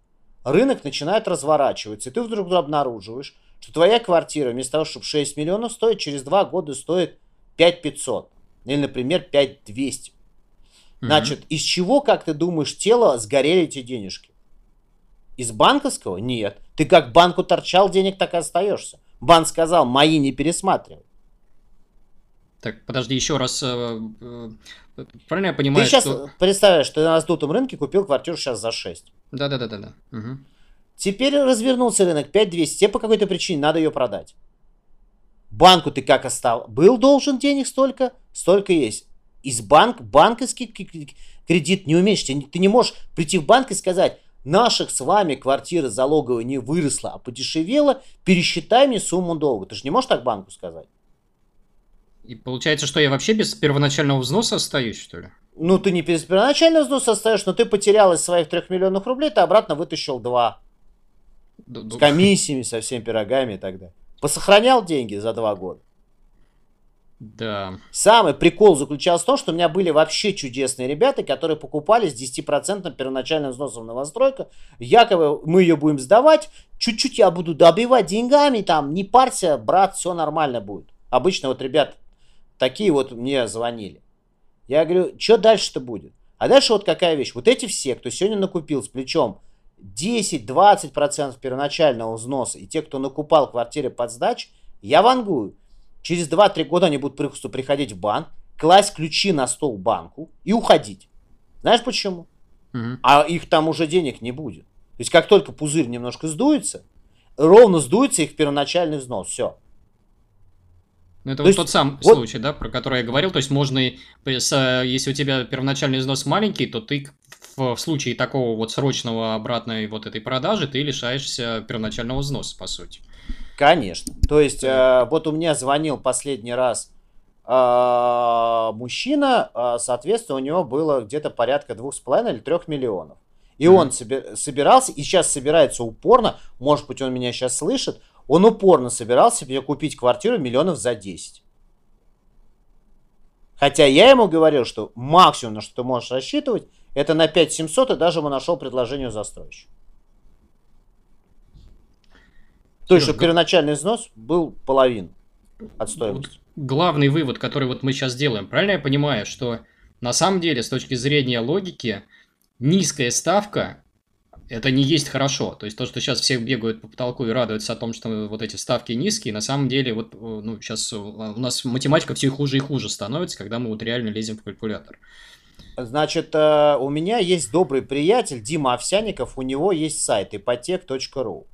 рынок начинает разворачиваться, и ты вдруг обнаруживаешь, что твоя квартира вместо того, чтобы 6 миллионов стоит, через 2 года стоит 5 500. Или, например, 5 200. Значит, из чего, как ты думаешь, тело сгорели эти денежки? Из банковского? Нет. Ты как банку торчал, денег так и остаешься. Банк сказал, мои не пересматривай. Так, подожди, еще раз. Э, э, правильно я понимаю, Ты сейчас что... представляешь, что ты на раздутом рынке купил квартиру сейчас за 6. Да-да-да-да. Угу. Теперь развернулся рынок 5200, тебе по какой-то причине надо ее продать. Банку ты как остал? Был должен денег столько? Столько есть. Из банк, банковский кредит не умеешь. Ты не можешь прийти в банк и сказать, наших с вами квартира залоговая не выросла, а подешевела, пересчитай мне сумму долга. Ты же не можешь так банку сказать. И получается, что я вообще без первоначального взноса остаюсь, что ли? Ну, ты не без первоначального взноса остаешь, но ты потерял из своих трех миллионов рублей, ты обратно вытащил два. С комиссиями, со всеми пирогами и так далее. Посохранял деньги за два года. Да. Самый прикол заключался в том, что у меня были вообще чудесные ребята, которые покупали с 10% первоначальным взносом новостройка. Якобы мы ее будем сдавать, чуть-чуть я буду добивать деньгами, там, не парься, брат, все нормально будет. Обычно вот ребят Такие вот мне звонили. Я говорю, что дальше-то будет? А дальше вот какая вещь. Вот эти все, кто сегодня накупил с плечом 10-20% первоначального взноса, и те, кто накупал квартиры под сдачу, я вангую. Через 2-3 года они будут просто приходить в банк, класть ключи на стол банку и уходить. Знаешь почему? Угу. А их там уже денег не будет. То есть как только пузырь немножко сдуется, ровно сдуется их первоначальный взнос. Все. Ну, это то вот есть, тот сам вот... случай, да, про который я говорил. То есть можно, если у тебя первоначальный взнос маленький, то ты в, случае такого вот срочного обратной вот этой продажи ты лишаешься первоначального взноса, по сути. Конечно. То есть, э, вот у меня звонил последний раз э, мужчина, э, соответственно, у него было где-то порядка двух с половиной или трех миллионов. И mm-hmm. он себе, собирался, и сейчас собирается упорно, может быть, он меня сейчас слышит, он упорно собирался купить квартиру миллионов за 10. Хотя я ему говорил, что максимум, на что ты можешь рассчитывать, это на 5700, и даже ему нашел предложение у застройщика. То есть, чтобы первоначальный взнос был половин от стоимости. Главный вывод, который вот мы сейчас делаем, правильно я понимаю, что на самом деле, с точки зрения логики, низкая ставка это не есть хорошо. То есть то, что сейчас все бегают по потолку и радуются о том, что вот эти ставки низкие, на самом деле вот ну, сейчас у нас математика все хуже и хуже становится, когда мы вот реально лезем в калькулятор. Значит, э, у меня есть добрый приятель Дима Овсяников, у него есть сайт ипотек.ру.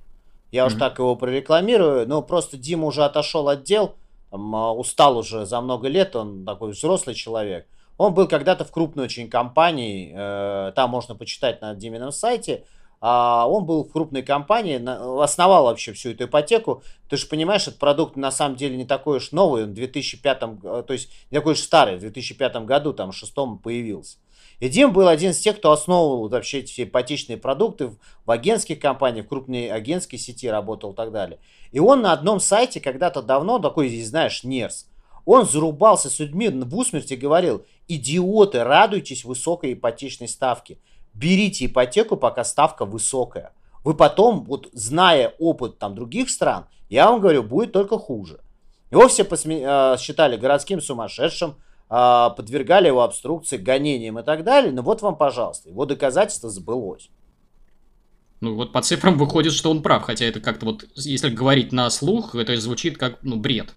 Я mm-hmm. уж так его прорекламирую, но просто Дима уже отошел от дел, там, устал уже за много лет, он такой взрослый человек. Он был когда-то в крупной очень компании, э, там можно почитать на Димином сайте, он был в крупной компании, основал вообще всю эту ипотеку. Ты же понимаешь, этот продукт на самом деле не такой уж новый, он в 2005, э, то есть не такой уж старый, в 2005 году, там, в шестом появился. И Дим был один из тех, кто основывал вообще эти все ипотечные продукты в агентских компаниях, в крупной агентской сети работал и так далее. И он на одном сайте когда-то давно, такой, знаешь, нерс, он зарубался с людьми в усмерть и говорил, идиоты, радуйтесь высокой ипотечной ставке берите ипотеку, пока ставка высокая. Вы потом, вот зная опыт там других стран, я вам говорю, будет только хуже. Его все посме... Э, считали городским сумасшедшим, э, подвергали его обструкции, гонениям и так далее. Но вот вам, пожалуйста, его доказательство сбылось. Ну вот по цифрам выходит, что он прав, хотя это как-то вот, если говорить на слух, это звучит как, ну, бред.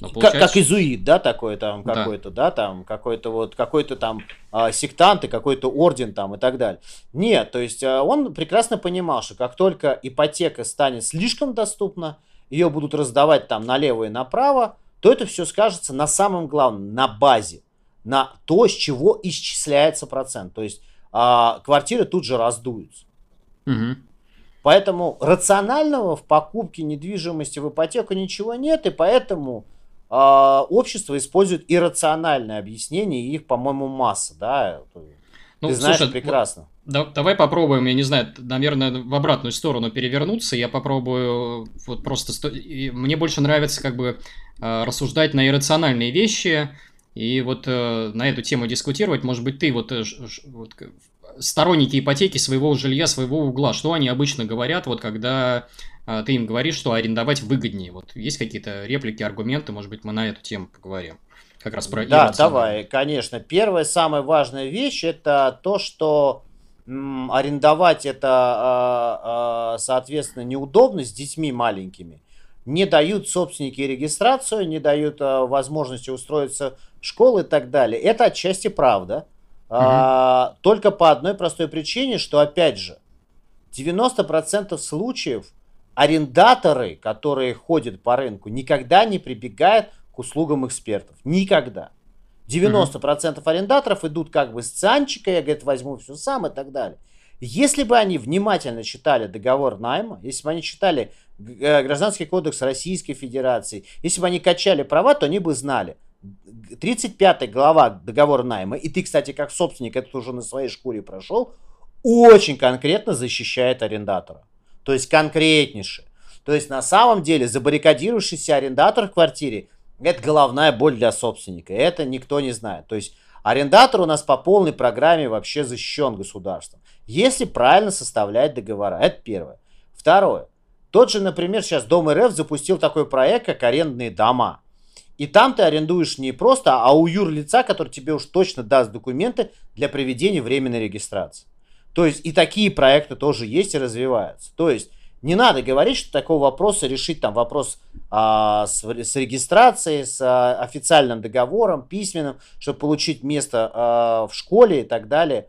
Но получается... как, как изуит, да, такой там какой-то, да. там какой-то вот какой-то там а, сектант и какой-то орден там и так далее. Нет, то есть а, он прекрасно понимал, что как только ипотека станет слишком доступна, ее будут раздавать там налево и направо, то это все скажется на самом главном, на базе, на то, с чего исчисляется процент. То есть а, квартиры тут же раздуются. Угу. Поэтому рационального в покупке недвижимости в ипотеку ничего нет, и поэтому общество использует иррациональное объяснение, и их, по-моему, масса, да? Ну, Ты знаешь слушай, прекрасно. Да, давай попробуем, я не знаю, наверное, в обратную сторону перевернуться. Я попробую вот просто... Сто... Мне больше нравится как бы а, рассуждать на иррациональные вещи и вот э, на эту тему дискутировать. Может быть, ты вот, э, вот сторонники ипотеки своего жилья, своего угла, что они обычно говорят, вот когда а, ты им говоришь, что арендовать выгоднее. Вот есть какие-то реплики, аргументы, может быть, мы на эту тему поговорим. Как раз про Да, давай, конечно. Первая самая важная вещь это то, что м, арендовать это, а, а, соответственно, неудобно с детьми маленькими. Не дают собственники регистрацию, не дают возможности устроиться в школу и так далее. Это отчасти правда. Угу. А, только по одной простой причине, что, опять же, 90% случаев арендаторы, которые ходят по рынку, никогда не прибегают к услугам экспертов. Никогда. 90% mm-hmm. арендаторов идут как бы с цанчика, я, говорит, возьму все сам и так далее. Если бы они внимательно читали договор найма, если бы они читали э, Гражданский кодекс Российской Федерации, если бы они качали права, то они бы знали. 35 глава договора найма, и ты, кстати, как собственник, это уже на своей шкуре прошел, очень конкретно защищает арендатора то есть конкретнейше. То есть на самом деле забаррикадировавшийся арендатор в квартире – это головная боль для собственника. Это никто не знает. То есть арендатор у нас по полной программе вообще защищен государством. Если правильно составлять договора. Это первое. Второе. Тот же, например, сейчас Дом РФ запустил такой проект, как арендные дома. И там ты арендуешь не просто, а у юрлица, который тебе уж точно даст документы для проведения временной регистрации. То есть и такие проекты тоже есть и развиваются. То есть не надо говорить, что такого вопроса решить там вопрос а, с, с регистрацией, с а, официальным договором, письменным, чтобы получить место а, в школе и так далее,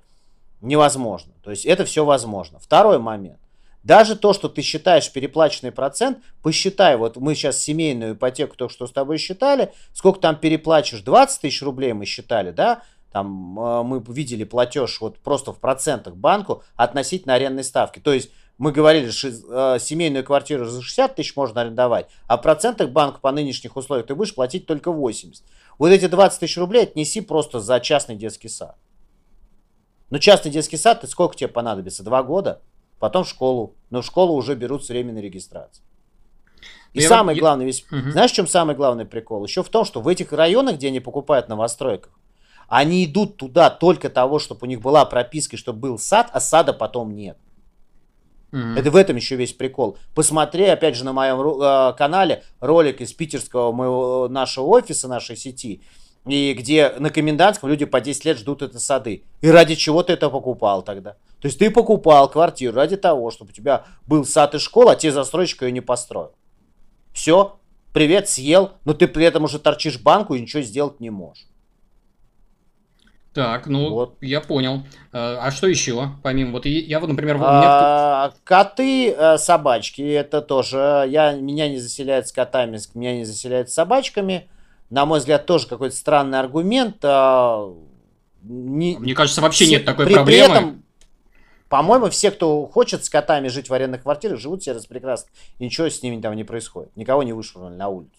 невозможно. То есть это все возможно. Второй момент. Даже то, что ты считаешь переплаченный процент, посчитай, вот мы сейчас семейную ипотеку только что с тобой считали, сколько там переплачиваешь, 20 тысяч рублей мы считали, да, там э, мы видели платеж вот просто в процентах банку относительно арендной ставки. То есть мы говорили, что э, семейную квартиру за 60 тысяч можно арендовать, а в процентах банку по нынешних условиях ты будешь платить только 80. Вот эти 20 тысяч рублей отнеси просто за частный детский сад. Ну, частный детский сад, ты сколько тебе понадобится? Два года? Потом в школу. Но в школу уже берут с временной регистрации. И я самый главный весь... Угу. Знаешь, в чем самый главный прикол? Еще в том, что в этих районах, где они покупают новостройках, они идут туда только того, чтобы у них была прописка, чтобы был сад, а сада потом нет. Mm-hmm. Это в этом еще весь прикол. Посмотри, опять же, на моем э, канале ролик из питерского моего, нашего офиса, нашей сети, и где на комендантском люди по 10 лет ждут это сады. И ради чего ты это покупал тогда? То есть ты покупал квартиру ради того, чтобы у тебя был сад и школа, а тебе застройщик ее не построил. Все, привет, съел, но ты при этом уже торчишь банку и ничего сделать не можешь. Так, ну, вот. я понял. А, а что еще, помимо, вот я вот, например... А, коты, э, собачки, это тоже, я, меня не заселяют с котами, меня не заселяют с собачками. На мой взгляд, тоже какой-то странный аргумент. А, не, Мне кажется, вообще все, нет такой при, проблемы. При этом, по-моему, все, кто хочет с котами жить в арендных квартирах, живут себе прекрасно. И ничего с ними там не происходит. Никого не вышвырнули на улицу.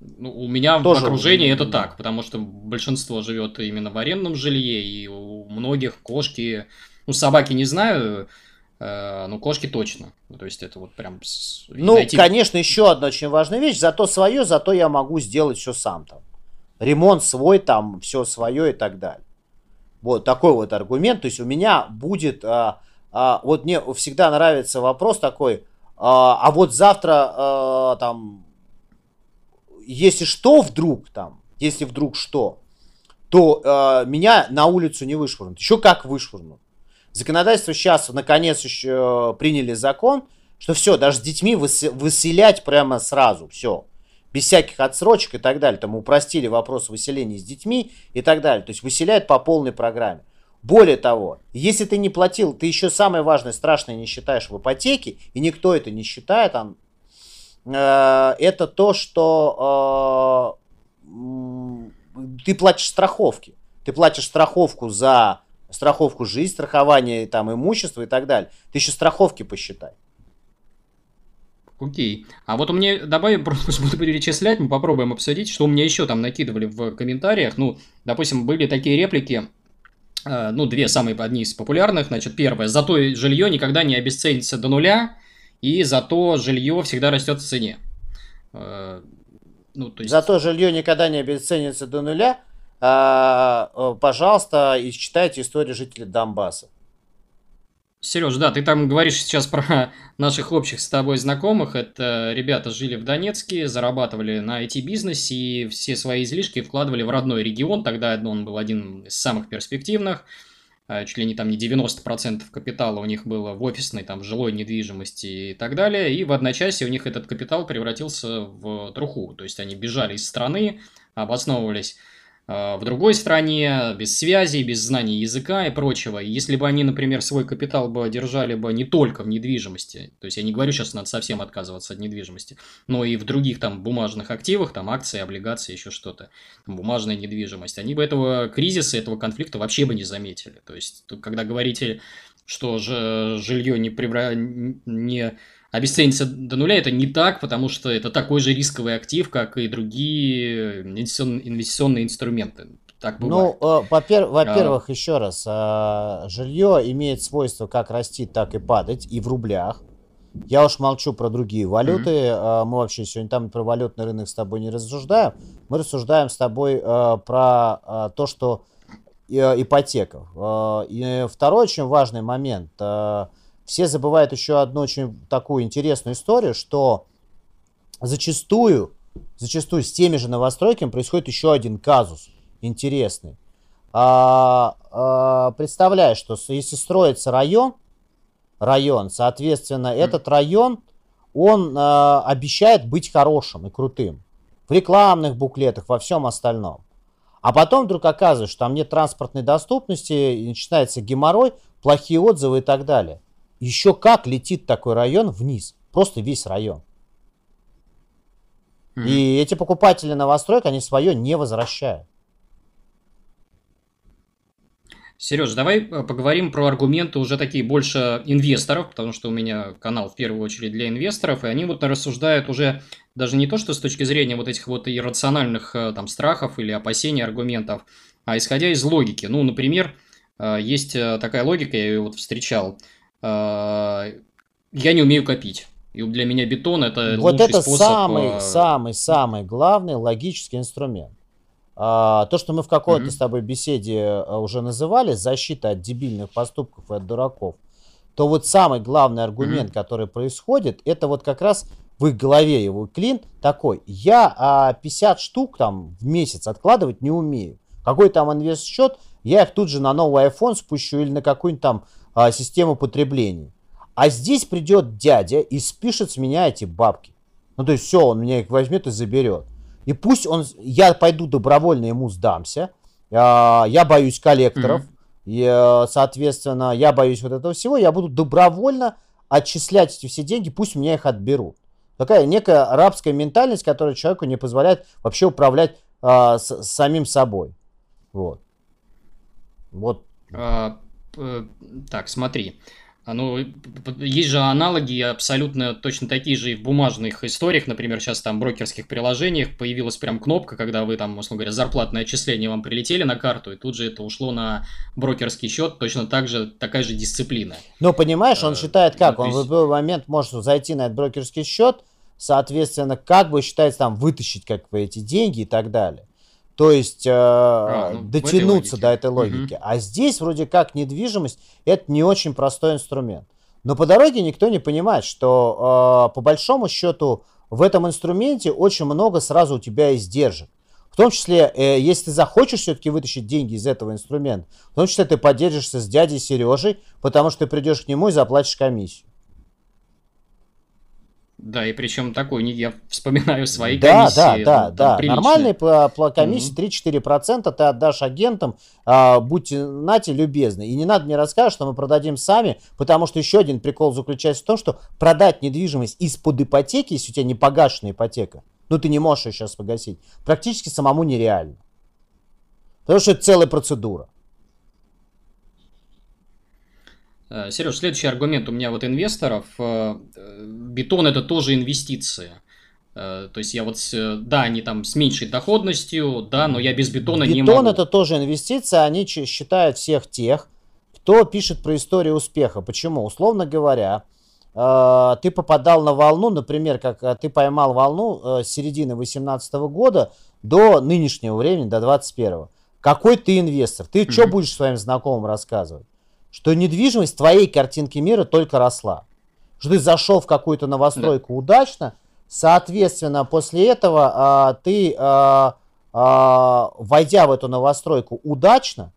Ну, у меня Тоже в окружении это так, потому что большинство живет именно в арендном жилье, и у многих кошки, ну, собаки не знаю, э, но кошки точно. То есть это вот прям... Ну, найти... конечно, еще одна очень важная вещь, зато свое, зато я могу сделать все сам там. Ремонт свой там, все свое и так далее. Вот такой вот аргумент. То есть у меня будет... А, а, вот мне всегда нравится вопрос такой, а, а вот завтра а, там если что вдруг там, если вдруг что, то э, меня на улицу не вышвырнут. Еще как вышвырнут. Законодательство сейчас, наконец, еще приняли закон, что все, даже с детьми выселять прямо сразу, все. Без всяких отсрочек и так далее. Там упростили вопрос выселения с детьми и так далее. То есть выселяют по полной программе. Более того, если ты не платил, ты еще самое важное, страшное не считаешь в ипотеке, и никто это не считает, там Э, это то, что э, ты платишь страховки. Ты платишь страховку за страховку жизни, страхование там, имущества и так далее. Ты еще страховки посчитай. Окей. А вот у меня, давай просто буду перечислять, мы попробуем обсудить, что у меня еще там накидывали в комментариях. Ну, допустим, были такие реплики, э, ну, две самые одни из популярных. Значит, первое, зато жилье никогда не обесценится до нуля, и зато жилье всегда растет в цене. Э, ну, то есть... Зато жилье никогда не обесценится до нуля. А, э, пожалуйста, и читайте историю жителей Донбасса. Сереж, да, ты там говоришь сейчас про наших общих с тобой знакомых. Это ребята жили в Донецке, зарабатывали на IT-бизнесе и все свои излишки вкладывали в родной регион. Тогда он был один из самых перспективных. А, чуть ли не там не 90% капитала у них было в офисной, там, жилой недвижимости и так далее, и в одночасье у них этот капитал превратился в труху, то есть они бежали из страны, обосновывались в другой стране, без связи, без знаний языка и прочего. И если бы они, например, свой капитал бы держали бы не только в недвижимости, то есть я не говорю сейчас, надо совсем отказываться от недвижимости, но и в других там бумажных активах, там акции, облигации, еще что-то, бумажная недвижимость, они бы этого кризиса, этого конфликта вообще бы не заметили. То есть, когда говорите, что же жилье не, превра... не обесценится до нуля, это не так, потому что это такой же рисковый актив, как и другие инвестиционные инструменты. Так ну, бывает. Ну, во-первых, а... еще раз, а, жилье имеет свойство как расти, так и падать, и в рублях. Я уж молчу про другие валюты. Mm-hmm. Мы вообще сегодня там про валютный рынок с тобой не рассуждаем. Мы рассуждаем с тобой про то, что ипотека. И второй очень важный момент все забывают еще одну очень такую интересную историю, что зачастую, зачастую с теми же новостройками происходит еще один казус интересный. А, а, представляешь, что если строится район, район, соответственно, mm. этот район, он а, обещает быть хорошим и крутым. В рекламных буклетах, во всем остальном. А потом вдруг оказывается, что там нет транспортной доступности, и начинается геморрой, плохие отзывы и так далее. Еще как летит такой район вниз. Просто весь район. Mm-hmm. И эти покупатели новостроек, они свое не возвращают. Сереж, давай э, поговорим про аргументы уже такие больше инвесторов, потому что у меня канал в первую очередь для инвесторов, и они вот рассуждают уже даже не то, что с точки зрения вот этих вот иррациональных э, там страхов или опасений аргументов, а исходя из логики. Ну, например, э, есть такая логика, я ее вот встречал – я не умею копить. И для меня бетон это вот это способ... самый а, самый самый главный логический инструмент. А, то, что мы в какой-то mm-hmm. с тобой беседе уже называли, защита от дебильных поступков и от дураков. то вот самый главный аргумент, mm-hmm. который происходит, это вот как раз в их голове его клин такой, я а, 50 штук там в месяц откладывать не умею. Какой там инвест счет, я их тут же на новый iPhone спущу или на какую-нибудь там а, систему потребления. А здесь придет дядя и спишет с меня эти бабки. Ну, то есть все, он меня их возьмет и заберет. И пусть он, я пойду добровольно ему сдамся, а, я боюсь коллекторов, mm-hmm. и, э, соответственно, я боюсь вот этого всего, я буду добровольно отчислять эти все деньги, пусть у меня их отберут. Такая некая арабская ментальность, которая человеку не позволяет вообще управлять а, с, самим собой. Вот. Вот. А, так, смотри. А, ну, есть же аналоги абсолютно точно такие же и в бумажных историях. Например, сейчас там в брокерских приложениях появилась прям кнопка, когда вы там, условно говоря, зарплатное отчисление вам прилетели на карту, и тут же это ушло на брокерский счет. Точно так же, такая же дисциплина. Ну, понимаешь, он а, считает как? Он в любой момент может зайти на этот брокерский счет, соответственно, как бы считается там вытащить как бы эти деньги и так далее. То есть э, а, ну, дотянуться этой до этой логики. Угу. А здесь вроде как недвижимость это не очень простой инструмент. Но по дороге никто не понимает, что э, по большому счету в этом инструменте очень много сразу у тебя издержек. В том числе, э, если ты захочешь все-таки вытащить деньги из этого инструмента, в том числе ты поддержишься с дядей Сережей, потому что ты придешь к нему и заплатишь комиссию. Да, и причем такой, я вспоминаю свои да, комиссии. Да, да, да. Нормальные по, по комиссии mm-hmm. 3-4% ты отдашь агентам, а, будь нате любезны. И не надо мне рассказывать, что мы продадим сами, потому что еще один прикол заключается в том, что продать недвижимость из-под ипотеки, если у тебя не погашенная ипотека, ну ты не можешь ее сейчас погасить, практически самому нереально. Потому что это целая процедура. Э, Сереж, следующий аргумент у меня вот инвесторов. Э, э, бетон это тоже инвестиции. То есть я вот, да, они там с меньшей доходностью, да, но я без бетона Бетон не могу. Бетон это тоже инвестиция, они считают всех тех, кто пишет про историю успеха. Почему? Условно говоря, ты попадал на волну, например, как ты поймал волну с середины 2018 года до нынешнего времени, до 2021. Какой ты инвестор? Ты mm-hmm. что будешь своим знакомым рассказывать? Что недвижимость твоей картинки мира только росла. Что ты зашел в какую-то новостройку да. удачно, соответственно, после этого а, ты, а, а, войдя в эту новостройку удачно,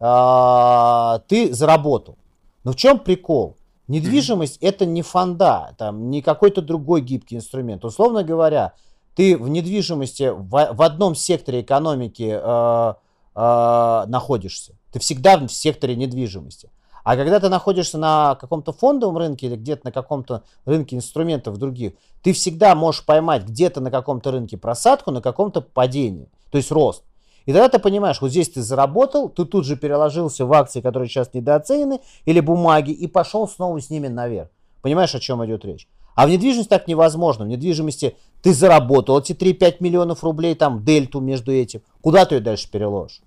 а, ты заработал. Но в чем прикол? Недвижимость mm-hmm. это не фонда, там, не какой-то другой гибкий инструмент. Условно говоря, ты в недвижимости в, в одном секторе экономики э, э, находишься. Ты всегда в секторе недвижимости. А когда ты находишься на каком-то фондовом рынке или где-то на каком-то рынке инструментов других, ты всегда можешь поймать где-то на каком-то рынке просадку, на каком-то падении, то есть рост. И тогда ты понимаешь, вот здесь ты заработал, ты тут же переложился в акции, которые сейчас недооценены, или бумаги, и пошел снова с ними наверх. Понимаешь, о чем идет речь? А в недвижимости так невозможно. В недвижимости ты заработал эти 3-5 миллионов рублей, там, дельту между этим. Куда ты ее дальше переложишь?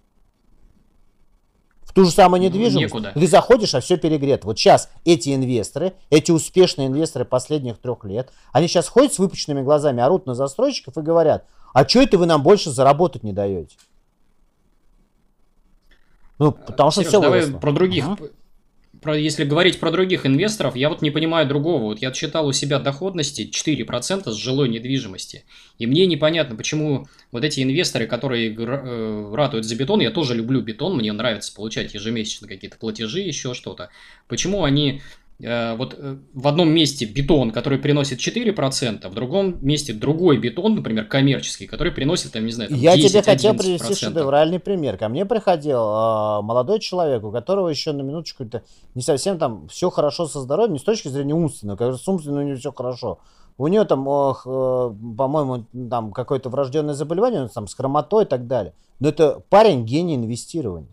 Ту же самую недвижимость, Некуда. ты заходишь, а все перегрето. Вот сейчас эти инвесторы, эти успешные инвесторы последних трех лет, они сейчас ходят с выпущенными глазами, орут на застройщиков и говорят, а что это вы нам больше заработать не даете? Ну, потому что Сереж, все давай выросло. про других uh про, если говорить про других инвесторов, я вот не понимаю другого. Вот я читал у себя доходности 4% с жилой недвижимости. И мне непонятно, почему вот эти инвесторы, которые э, ратуют за бетон, я тоже люблю бетон, мне нравится получать ежемесячно какие-то платежи, еще что-то. Почему они вот э, в одном месте бетон, который приносит 4%, в другом месте другой бетон, например, коммерческий, который приносит, там, не знаю, там Я тебе хотел привести шедевральный пример. Ко мне приходил э, молодой человек, у которого еще на минуточку это не совсем там все хорошо со здоровьем, не с точки зрения умственного, как с умственным у него все хорошо. У него там, э, по-моему, там какое-то врожденное заболевание, там, с хромотой и так далее. Но это парень гений инвестирования.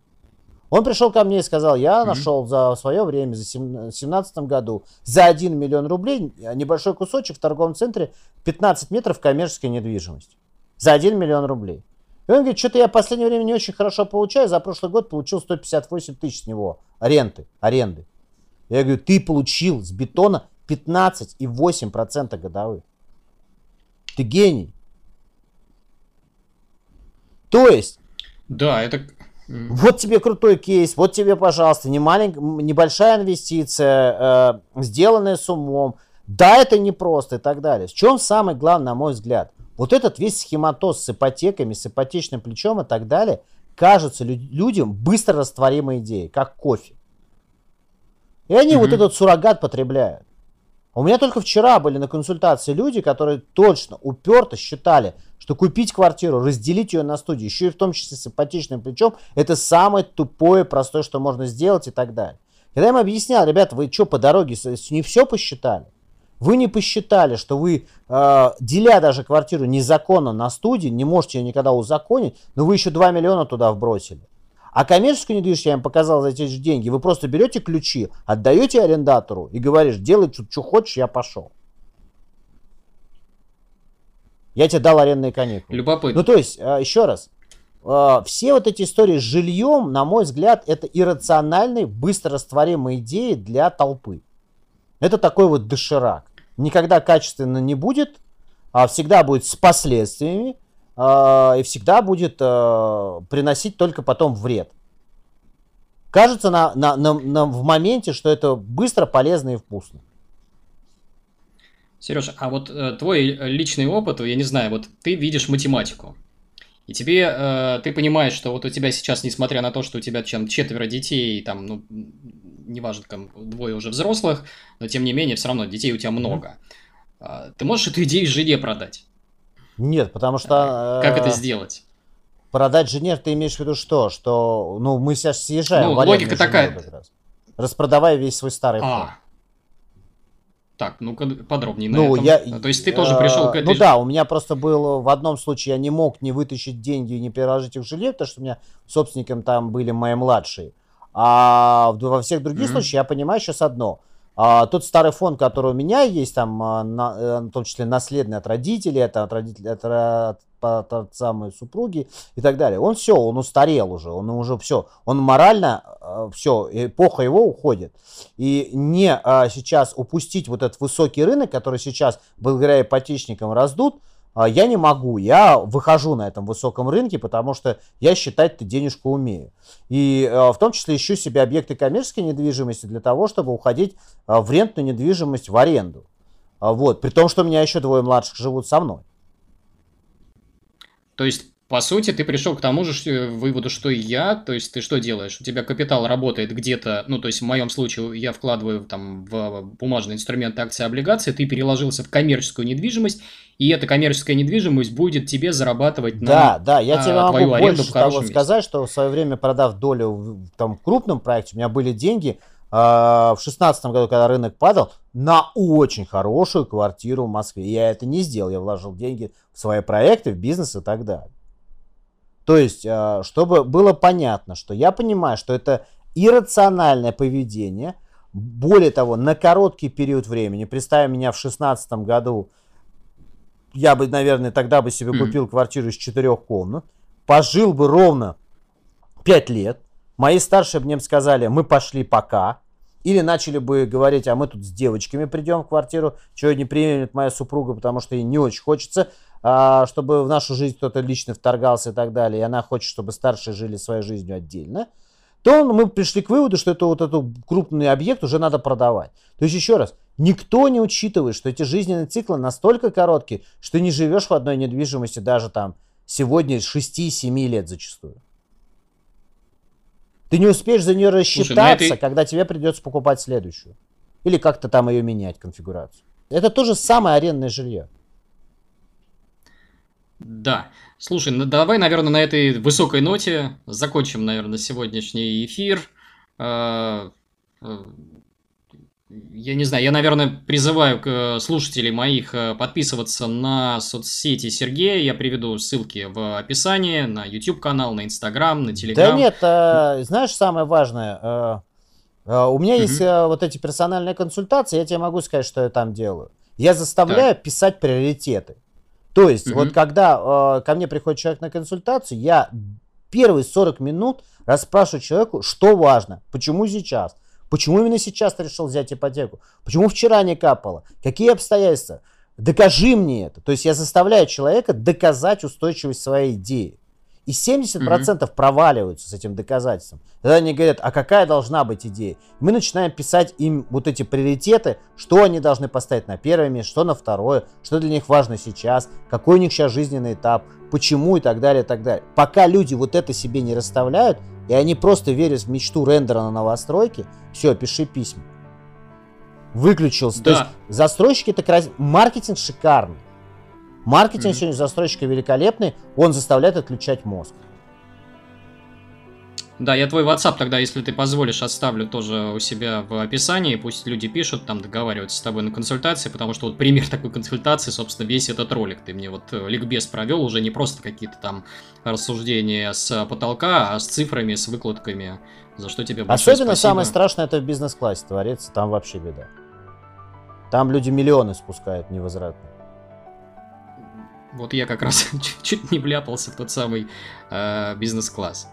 Он пришел ко мне и сказал, я mm-hmm. нашел за свое время, за 2017 году, за 1 миллион рублей небольшой кусочек в торговом центре 15 метров коммерческой недвижимости. За 1 миллион рублей. И он говорит, что-то я в последнее время не очень хорошо получаю, за прошлый год получил 158 тысяч с него ренты, аренды. Я говорю, ты получил с бетона 15,8% годовых. Ты гений. То есть... Да, это Mm. Вот тебе крутой кейс, вот тебе, пожалуйста, не маленькая, небольшая инвестиция, э, сделанная с умом. Да, это непросто и так далее. В чем самое главное, на мой взгляд? Вот этот весь схематоз с ипотеками, с ипотечным плечом и так далее, кажется людям быстро растворимой идеей, как кофе. И они mm-hmm. вот этот суррогат потребляют. У меня только вчера были на консультации люди, которые точно, уперто считали, что купить квартиру, разделить ее на студии, еще и в том числе с ипотечным плечом, это самое тупое, простое, что можно сделать и так далее. Когда я им объяснял, ребята, вы что, по дороге не все посчитали? Вы не посчитали, что вы, э, деля даже квартиру незаконно на студии, не можете ее никогда узаконить, но вы еще 2 миллиона туда вбросили. А коммерческую недвижимость я им показал за эти же деньги. Вы просто берете ключи, отдаете арендатору и говоришь, делай что, что хочешь, я пошел. Я тебе дал арендные каникулы. Любопытно. Ну, то есть, а, еще раз, а, все вот эти истории с жильем, на мой взгляд, это иррациональные, быстро растворимые идеи для толпы. Это такой вот доширак. Никогда качественно не будет, а всегда будет с последствиями. А, и всегда будет а, приносить только потом вред. Кажется на, на, на, на, в моменте, что это быстро, полезно и вкусно. Сережа, а вот э, твой личный опыт, я не знаю, вот ты видишь математику, и тебе, э, ты понимаешь, что вот у тебя сейчас, несмотря на то, что у тебя чем четверо детей, там, ну, неважно, там, двое уже взрослых, но тем не менее, все равно детей у тебя много. Mm-hmm. Ты можешь эту идею жене продать? Нет, потому что... Как это э, сделать? Продать жене, ты имеешь в виду что? Что, ну, мы сейчас съезжаем. Ну, логика такая. Распродавая весь свой старый а. фонд. Так, ну-ка подробнее ну, этом. Я, То есть ты тоже э, пришел к этой... Ну да, у меня просто был в одном случае, я не мог не вытащить деньги и не переложить их в жилье, потому что у меня собственником там были мои младшие. А во всех других mm-hmm. случаях я понимаю сейчас одно – а, тот старый фонд, который у меня есть, там, а, на, э, в том числе наследный от родителей, это от родителей, от, от, от отца моей супруги и так далее, он все, он устарел уже, он уже все, он морально, э, все, эпоха его уходит. И не а, сейчас упустить вот этот высокий рынок, который сейчас благодаря ипотечникам раздут, а, я не могу, я выхожу на этом высоком рынке, потому что я считать-то денежку умею. И а, в том числе ищу себе объекты коммерческой недвижимости для того, чтобы уходить а, в рентную недвижимость в аренду. Вот, при том, что у меня еще двое младших живут со мной. То есть по сути, ты пришел к тому же выводу, что и я, то есть ты что делаешь? У тебя капитал работает где-то, ну, то есть в моем случае я вкладываю там в бумажные инструменты, акции, облигации, ты переложился в коммерческую недвижимость, и эта коммерческая недвижимость будет тебе зарабатывать на Да, да, я а, тебе могу больше того месте. сказать, что в свое время, продав долю в там, крупном проекте, у меня были деньги, а, в шестнадцатом году, когда рынок падал, на очень хорошую квартиру в Москве. Я это не сделал, я вложил деньги в свои проекты, в бизнес и так далее. То есть, а, чтобы было понятно, что я понимаю, что это иррациональное поведение, более того, на короткий период времени, представим меня в 2016 году, я бы, наверное, тогда бы себе купил квартиру из четырех комнат, пожил бы ровно 5 лет, мои старшие бы мне сказали, мы пошли пока, или начали бы говорить, а мы тут с девочками придем в квартиру, чего не примет моя супруга, потому что ей не очень хочется чтобы в нашу жизнь кто-то лично вторгался и так далее, и она хочет, чтобы старшие жили своей жизнью отдельно, то мы пришли к выводу, что это вот этот крупный объект уже надо продавать. То есть еще раз, никто не учитывает, что эти жизненные циклы настолько короткие, что не живешь в одной недвижимости даже там сегодня 6-7 лет зачастую. Ты не успеешь за нее рассчитаться, Слушай, этой... когда тебе придется покупать следующую. Или как-то там ее менять, конфигурацию. Это то же самое арендное жилье. Да. Слушай, ну давай, наверное, на этой высокой ноте закончим, наверное, сегодняшний эфир. А, э, я не знаю, я, наверное, призываю к слушателей моих э, подписываться на соцсети Сергея. Я приведу ссылки в описании на YouTube канал, на Instagram, на Telegram. Да нет, знаешь, самое важное, у меня есть вот эти персональные консультации, я тебе могу сказать, что я там делаю. Я заставляю так. писать приоритеты. То есть, mm-hmm. вот когда э, ко мне приходит человек на консультацию, я первые 40 минут расспрашиваю человеку, что важно, почему сейчас, почему именно сейчас ты решил взять ипотеку, почему вчера не капало, какие обстоятельства, докажи мне это. То есть я заставляю человека доказать устойчивость своей идеи. И 70% mm-hmm. проваливаются с этим доказательством. Тогда они говорят, а какая должна быть идея? Мы начинаем писать им вот эти приоритеты, что они должны поставить на первое место, что на второе, что для них важно сейчас, какой у них сейчас жизненный этап, почему и так далее, и так далее. Пока люди вот это себе не расставляют, и они просто верят в мечту рендера на новостройке, все, пиши письма. Выключился. Да. То есть застройщики это крас... маркетинг шикарный. Маркетинг mm-hmm. сегодня застройщика великолепный, он заставляет отключать мозг. Да, я твой WhatsApp тогда, если ты позволишь, оставлю тоже у себя в описании. Пусть люди пишут, там договариваются с тобой на консультации, потому что вот пример такой консультации, собственно, весь этот ролик. Ты мне вот э, ликбез провел, уже не просто какие-то там рассуждения с потолка, а с цифрами, с выкладками, за что тебе большое Особенно спасибо. самое страшное это в бизнес-классе творится, там вообще беда. Там люди миллионы спускают невозвратно. Вот я как раз чуть не вляпался в тот самый э, бизнес-класс.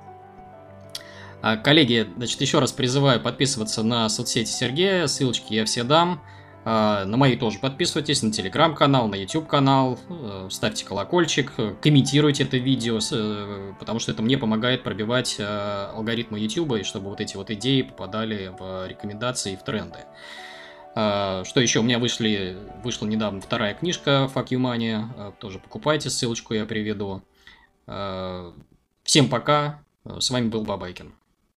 А, коллеги, значит, еще раз призываю подписываться на соцсети Сергея, ссылочки я все дам. А, на мои тоже подписывайтесь, на телеграм-канал, на YouTube канал, э, ставьте колокольчик, комментируйте это видео, э, потому что это мне помогает пробивать э, алгоритмы YouTube, и чтобы вот эти вот идеи попадали в рекомендации и в тренды. А, что еще? У меня вышли, вышла недавно вторая книжка Fuck You Money. А, тоже покупайте, ссылочку я приведу. А, всем пока. С вами был Бабайкин.